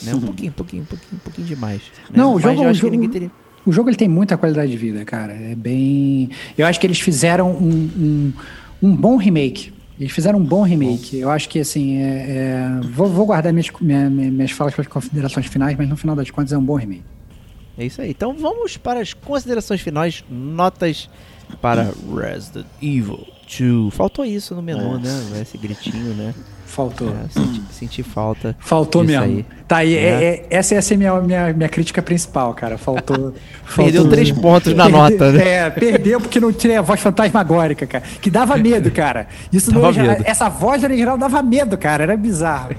né? Um (laughs) pouquinho, um pouquinho, um pouquinho, pouquinho demais. Né? Não, o jogo, o jogo, teria... o jogo ele tem muita qualidade de vida, cara. É bem, eu acho que eles fizeram um, um, um bom remake. Eles fizeram um bom remake. Eu acho que, assim, é, é... Vou, vou, guardar minhas, minha, minhas falas para as considerações finais, mas no final das contas é um bom remake. É isso aí. Então vamos para as considerações finais, notas para Resident Evil 2. Faltou isso no menu, é. né? Esse gritinho, né? Faltou. É, senti, senti, falta. Faltou mesmo. Aí. Tá aí, é. É, é essa, essa é a minha, minha, minha crítica principal, cara. Faltou. (laughs) perdeu faltou, três pontos na nota, né? (laughs) É, perdeu porque não tinha a voz fantasmagórica, cara. Que dava (laughs) medo, cara. Isso dava medo. Essa voz original dava medo, cara. Era bizarro.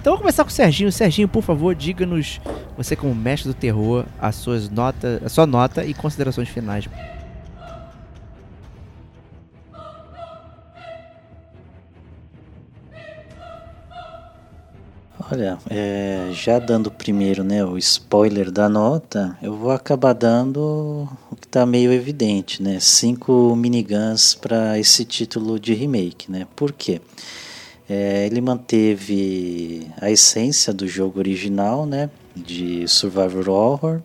Então vamos começar com o Serginho. Serginho, por favor, diga-nos, você como mestre do terror, as suas notas, a sua nota e considerações finais. Olha, é, já dando primeiro né, o spoiler da nota, eu vou acabar dando o que tá meio evidente, né? Cinco miniguns para esse título de remake, né? Por quê? É, ele manteve a essência do jogo original, né? De survival horror.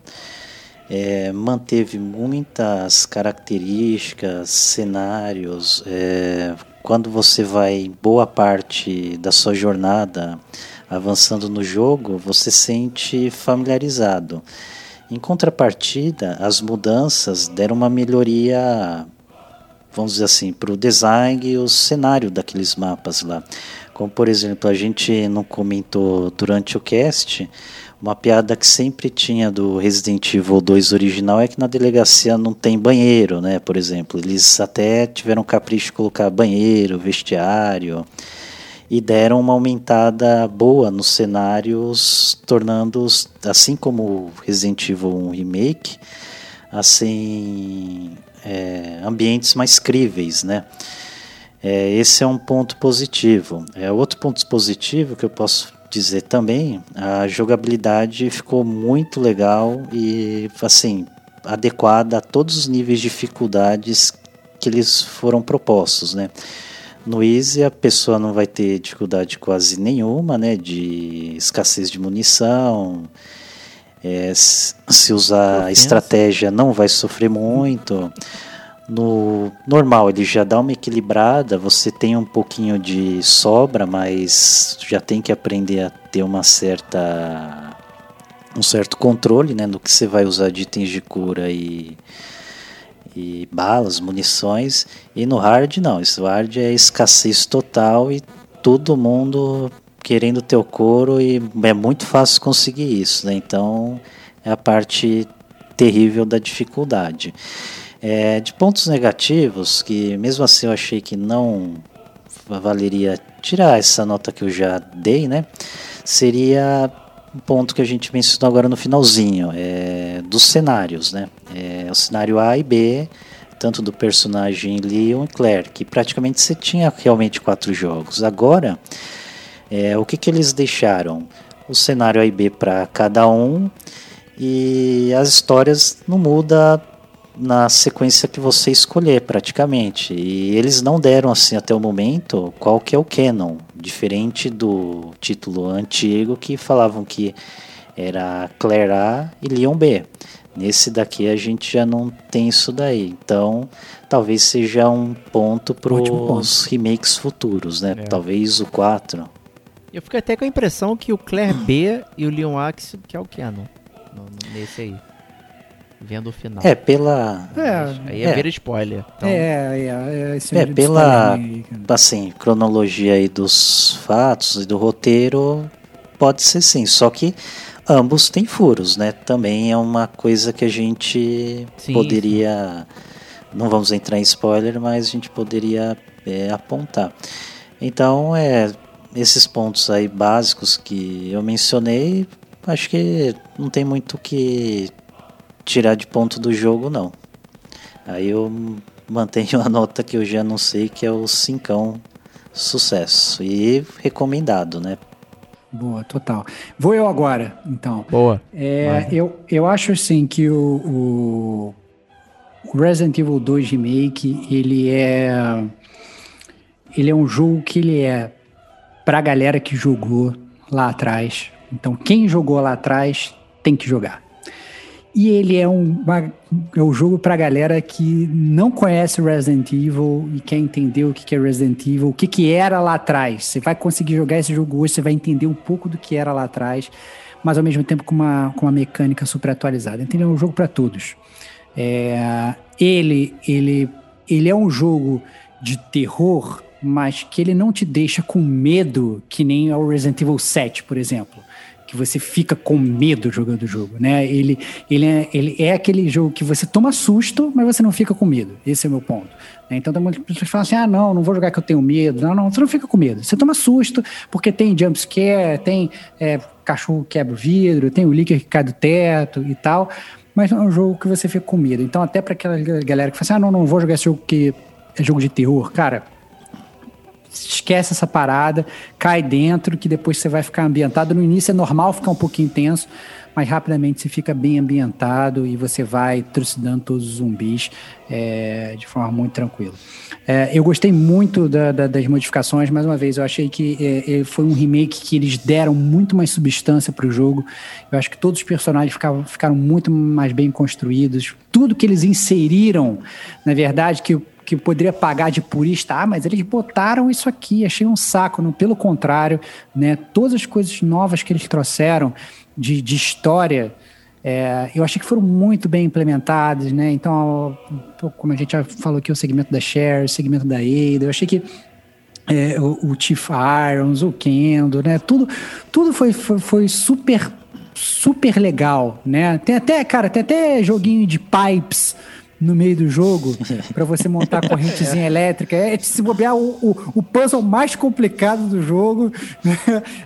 É, manteve muitas características, cenários. É, quando você vai boa parte da sua jornada avançando no jogo, você sente familiarizado. Em contrapartida, as mudanças deram uma melhoria, vamos dizer assim, para o design e o cenário daqueles mapas lá. Como, por exemplo, a gente não comentou durante o cast, uma piada que sempre tinha do Resident Evil 2 original é que na delegacia não tem banheiro, né? Por exemplo, eles até tiveram capricho de colocar banheiro, vestiário e deram uma aumentada boa nos cenários, tornando-os, assim como Resident Evil 1 Remake, assim, é, ambientes mais críveis, né? É, esse é um ponto positivo. É outro ponto positivo que eu posso dizer também, a jogabilidade ficou muito legal e assim adequada a todos os níveis de dificuldades que eles foram propostos, né? No Easy a pessoa não vai ter dificuldade quase nenhuma, né? De escassez de munição. É, se usar a estratégia não vai sofrer muito. No normal ele já dá uma equilibrada, você tem um pouquinho de sobra, mas já tem que aprender a ter uma certa um certo controle, né, no que você vai usar de itens de cura e e balas, munições. E no hard não, isso hard é escassez total e todo mundo querendo ter o couro e é muito fácil conseguir isso, né? Então é a parte terrível da dificuldade. É, de pontos negativos, que mesmo assim eu achei que não valeria tirar essa nota que eu já dei, né? Seria um ponto que a gente mencionou agora no finalzinho, é, dos cenários, né? É, o cenário A e B, tanto do personagem Leon e Claire, que praticamente você tinha realmente quatro jogos. Agora, é, o que, que eles deixaram? O cenário A e B para cada um e as histórias não muda na sequência que você escolher praticamente. E eles não deram assim até o momento qual que é o canon, diferente do título antigo que falavam que era Claire A e Leon B. Nesse daqui a gente já não tem isso daí. Então, talvez seja um ponto para os remakes futuros, né? É. Talvez o 4. Eu fico até com a impressão que o Claire B e o Leon Axe que é o canon nesse aí vendo o final. É, pela. É, aí é, é. ver spoiler. Então... É, é, é, é, é pela. assim, cronologia aí dos fatos e do roteiro, pode ser sim. Só que ambos têm furos, né? Também é uma coisa que a gente sim, poderia. Sim. Não vamos entrar em spoiler, mas a gente poderia é, apontar. Então, é. Esses pontos aí básicos que eu mencionei, acho que não tem muito que tirar de ponto do jogo, não. Aí eu mantenho (laughs) a nota que eu já não sei, que é o cincão sucesso. E recomendado, né? Boa, total. Vou eu agora, então. Boa. É, eu, eu acho assim que o, o, Resident Evil 2 Remake, ele é. Ele é um jogo que ele é pra galera que jogou lá atrás. Então, quem jogou lá atrás tem que jogar. E ele é um, uma, é um jogo pra galera que não conhece Resident Evil e quer entender o que é Resident Evil, o que, que era lá atrás. Você vai conseguir jogar esse jogo hoje, você vai entender um pouco do que era lá atrás, mas ao mesmo tempo com uma, com uma mecânica super atualizada. Entendeu? É um jogo para todos. É, ele, ele, ele é um jogo de terror, mas que ele não te deixa com medo, que nem o Resident Evil 7, por exemplo que você fica com medo jogando o jogo, né? Ele, ele, é, ele é aquele jogo que você toma susto, mas você não fica com medo. Esse é o meu ponto. Né? Então tem muitas pessoas que falam assim: ah, não, não vou jogar que eu tenho medo. Não, não, você não fica com medo. Você toma susto, porque tem jumpscare, tem é, cachorro que quebra o vidro, tem o líquido que cai do teto e tal. Mas é um jogo que você fica com medo. Então, até para aquela galera que fala assim: ah, não, não vou jogar esse jogo que é jogo de terror, cara esquece essa parada, cai dentro, que depois você vai ficar ambientado. No início é normal ficar um pouquinho tenso, mas rapidamente você fica bem ambientado e você vai trucidando todos os zumbis é, de forma muito tranquila. É, eu gostei muito da, da, das modificações, mais uma vez, eu achei que é, é foi um remake que eles deram muito mais substância para o jogo. Eu acho que todos os personagens ficavam, ficaram muito mais bem construídos. Tudo que eles inseriram, na verdade, que que poderia pagar de purista, ah, mas eles botaram isso aqui, achei um saco. Não, pelo contrário, né, todas as coisas novas que eles trouxeram, de, de história, é, eu achei que foram muito bem implementadas, né? Então, como a gente já falou aqui, o segmento da Cher, o segmento da Ada, eu achei que é, o, o Chief Irons, o Kendo, né? Tudo, tudo foi, foi, foi, super, super legal, né? Tem até, cara, tem até joguinho de pipes no meio do jogo para você montar a correntezinha (laughs) elétrica. É, se bobear o, o, o, puzzle mais complicado do jogo. Né?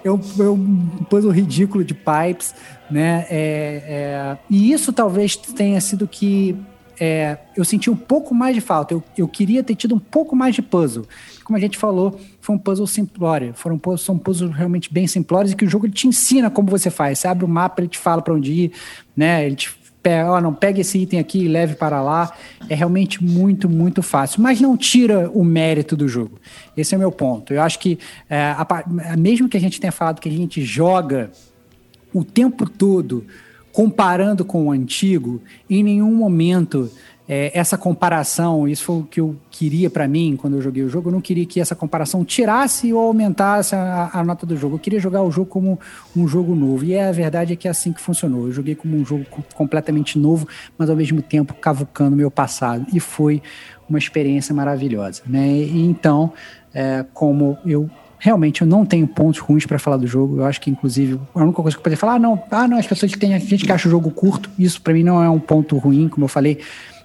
É, um, é um puzzle ridículo de pipes. Né? É, é, e isso talvez tenha sido que é, eu senti um pouco mais de falta. Eu, eu queria ter tido um pouco mais de puzzle. Como a gente falou, foi um puzzle simplório. Foram são puzzles realmente bem simplórios e que o jogo te ensina como você faz. Você abre o mapa, ele te fala para onde ir, né? Ele te pega, ó, não, pegue esse item aqui e leve para lá. É realmente muito, muito fácil. Mas não tira o mérito do jogo. Esse é o meu ponto. Eu acho que, é, a, mesmo que a gente tenha falado que a gente joga o tempo todo comparando com o antigo, em nenhum momento é, essa comparação, isso foi o que eu queria para mim quando eu joguei o jogo. Eu não queria que essa comparação tirasse ou aumentasse a, a, nota do jogo. Eu queria jogar o jogo como um jogo novo. E a verdade é que é assim que funcionou. Eu joguei como um jogo completamente novo, mas ao mesmo tempo cavucando meu passado. E foi uma experiência maravilhosa. Né? E então, é, como eu realmente eu não tenho pontos ruins para falar do jogo. Eu acho que, inclusive, a única coisa que eu poderia falar, ah, não, ah, não, as pessoas que têm, gente que acha o jogo curto, isso para mim não é um ponto ruim, como eu falei.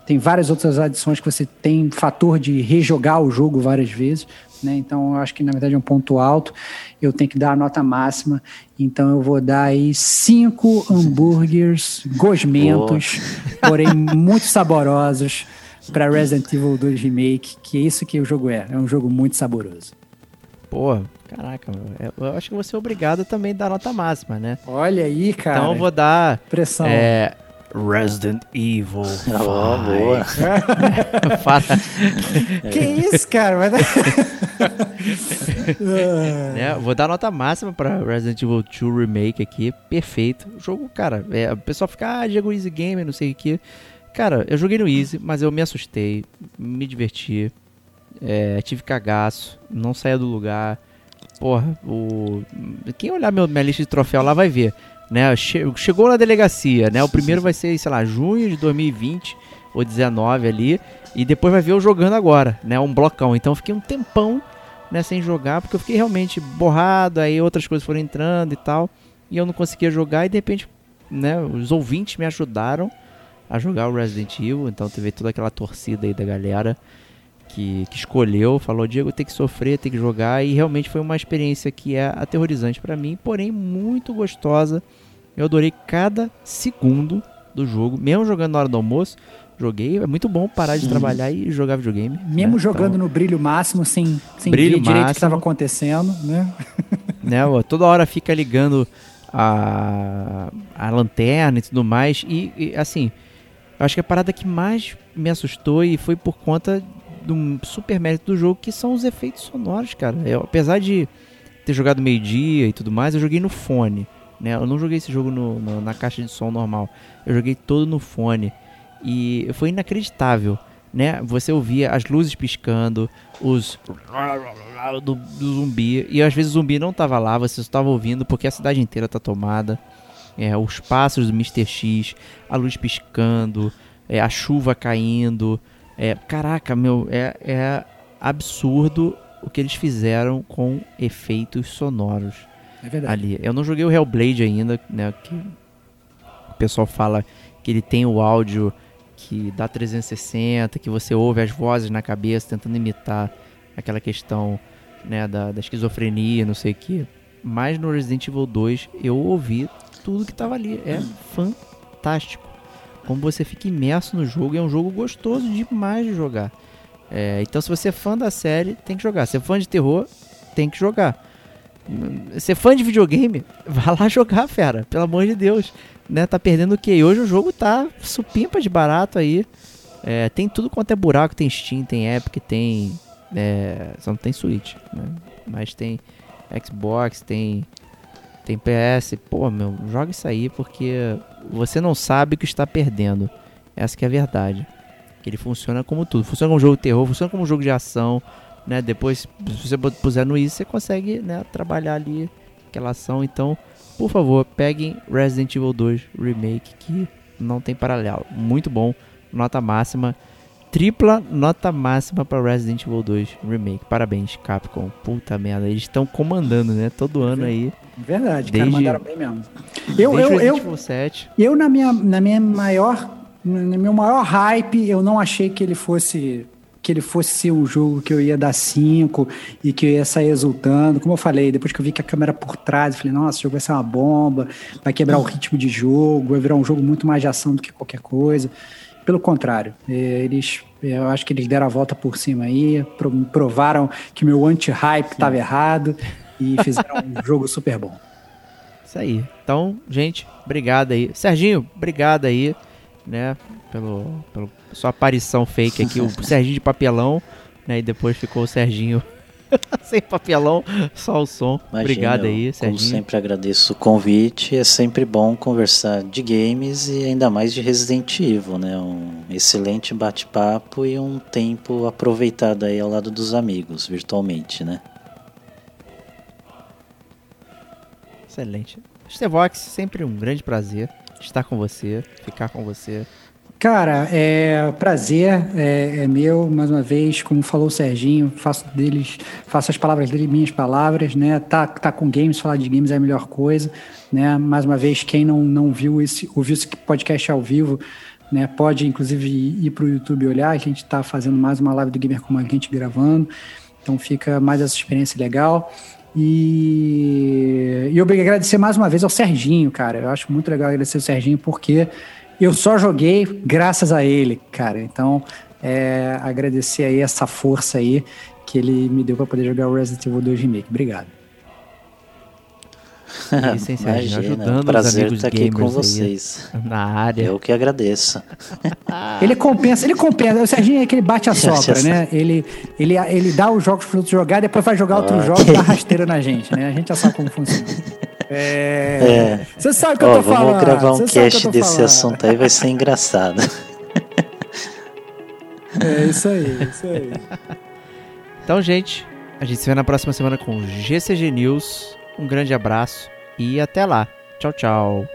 Tem várias outras adições que você tem fator de rejogar o jogo várias vezes. Né? Então, eu acho que na verdade é um ponto alto. Eu tenho que dar a nota máxima. Então, eu vou dar aí cinco hambúrgueres gosmentos, porém muito saborosos para Resident Evil 2 Remake, que é isso que o jogo é. É um jogo muito saboroso. Pô, caraca, é, eu acho que você é obrigado também a dar nota máxima, né? Olha aí, cara. Então eu vou dar. Pressão. É, Resident Evil. Oh, boa. Fala. (laughs) (laughs) Que isso, cara? Mas... (laughs) é, vou dar nota máxima para Resident Evil 2 Remake aqui. Perfeito. O jogo, cara, é, o pessoal fica, ah, Diego Easy Gamer, não sei o que. Cara, eu joguei no Easy, mas eu me assustei, me diverti. É, tive cagaço, não saía do lugar. Porra, o. Quem olhar meu, minha lista de troféu lá vai ver né? Chegou na delegacia, né? O primeiro vai ser, sei lá, junho de 2020 ou 19 ali, e depois vai ver eu jogando agora, né? Um blocão. Então fiquei um tempão, né, sem jogar, porque eu fiquei realmente borrado, aí outras coisas foram entrando e tal, e eu não conseguia jogar e de repente, né, os ouvintes me ajudaram a jogar o Resident Evil, então teve toda aquela torcida aí da galera que, que escolheu, falou, Diego, tem que sofrer, tem que jogar, e realmente foi uma experiência que é aterrorizante para mim, porém muito gostosa. Eu adorei cada segundo do jogo, mesmo jogando na hora do almoço. Joguei, é muito bom parar de trabalhar e jogar videogame. Mesmo né? jogando então, no brilho máximo, sem, sem brilho ver direito o que estava acontecendo, né? (laughs) né ó, toda hora fica ligando a, a lanterna e tudo mais. E, e assim, acho que a parada que mais me assustou e foi por conta do super mérito do jogo, que são os efeitos sonoros, cara. Eu, apesar de ter jogado meio-dia e tudo mais, eu joguei no fone. Né? Eu não joguei esse jogo no, no, na caixa de som normal. Eu joguei todo no fone. E foi inacreditável. Né? Você ouvia as luzes piscando, os do, do zumbi. E às vezes o zumbi não estava lá, você estava ouvindo porque a cidade inteira está tomada. É, os passos do Mr. X, a luz piscando, é, a chuva caindo, é, caraca, meu, é, é absurdo o que eles fizeram com efeitos sonoros é ali. Eu não joguei o Hellblade ainda, né? Que o pessoal fala que ele tem o áudio que dá 360, que você ouve as vozes na cabeça tentando imitar aquela questão né, da, da esquizofrenia, não sei o que. Mas no Resident Evil 2 eu ouvi tudo que estava ali. É fantástico como você fica imerso no jogo. É um jogo gostoso demais de jogar. É, então, se você é fã da série, tem que jogar. Se é fã de terror, tem que jogar. Ser fã de videogame, (laughs) vá lá jogar, fera. Pelo amor de Deus. Né, tá perdendo o quê? E hoje o jogo tá supimpa de barato aí. É, tem tudo quanto é buraco, tem Steam, tem Epic, tem. É, só não tem Switch, né? Mas tem Xbox, tem. Tem PS. Pô, meu, joga isso aí porque você não sabe o que está perdendo. Essa que é a verdade. Ele funciona como tudo. Funciona como jogo de terror, funciona como jogo de ação. Né? Depois, se você puser no isso, você consegue né, trabalhar ali aquela ação. Então, por favor, peguem Resident Evil 2 Remake, que não tem paralelo. Muito bom, nota máxima. Tripla nota máxima para Resident Evil 2 Remake. Parabéns, Capcom. Puta merda, eles estão comandando, né? Todo ano aí. Verdade, Desde- cara, mandaram bem mesmo. Eu, eu, Resident eu, Evil 7. eu na minha, na minha maior, no meu maior hype, eu não achei que ele fosse que ele fosse ser um jogo que eu ia dar 5 e que eu ia sair exultando. Como eu falei, depois que eu vi que a câmera por trás, eu falei, nossa, esse jogo vai ser uma bomba, vai quebrar o ritmo de jogo, vai virar um jogo muito mais de ação do que qualquer coisa. Pelo contrário, eh, eles, eu acho que eles deram a volta por cima aí, pro- provaram que meu anti-hype estava errado e fizeram um (laughs) jogo super bom. Isso aí. Então, gente, obrigado aí. Serginho, obrigado aí, né, pelo, pelo sua aparição fake aqui, o (laughs) Serginho de papelão, né, e depois ficou o Serginho (laughs) sem papelão, só o som. Imagina, obrigado aí, eu, Como Serginho. sempre agradeço o convite. É sempre bom conversar de games e ainda mais de Resident Evil, né? Um excelente bate-papo e um tempo aproveitado aí ao lado dos amigos, virtualmente, né? Excelente. Stevox, sempre um grande prazer estar com você, ficar com você. Cara, é prazer, é, é meu, mais uma vez, como falou o Serginho, faço deles, faço as palavras dele minhas palavras, né? Tá, tá com games, falar de games é a melhor coisa, né? Mais uma vez, quem não, não viu esse, ouviu esse podcast ao vivo, né? Pode, inclusive, ir para o YouTube olhar, a gente tá fazendo mais uma live do Gamer como a gente gravando, então fica mais essa experiência legal. E, e eu agradecer mais uma vez ao Serginho, cara. Eu acho muito legal agradecer o Serginho, porque eu só joguei graças a ele, cara. Então, é, agradecer aí essa força aí que ele me deu para poder jogar o Resident Evil 2 Remake. Obrigado. Isso, hein, Serginho? Imagina, Ajudando prazer estar aqui com aí. vocês. Na área. Eu que agradeço. (laughs) Ele compensa, ele compensa. O Serginho é aquele bate a (laughs) sopra, né? Ele, ele, ele dá os jogos para outros jogar, depois vai jogar outros jogos (laughs) e dá rasteira na gente, né? A gente já sabe como funciona. É. É. Você sabe o que eu Ó, tô vamos falando. gravar um eu cast desse falando. assunto aí, vai ser engraçado. (laughs) É isso aí, isso aí. Então, gente, a gente se vê na próxima semana com GCG News. Um grande abraço e até lá. Tchau, tchau.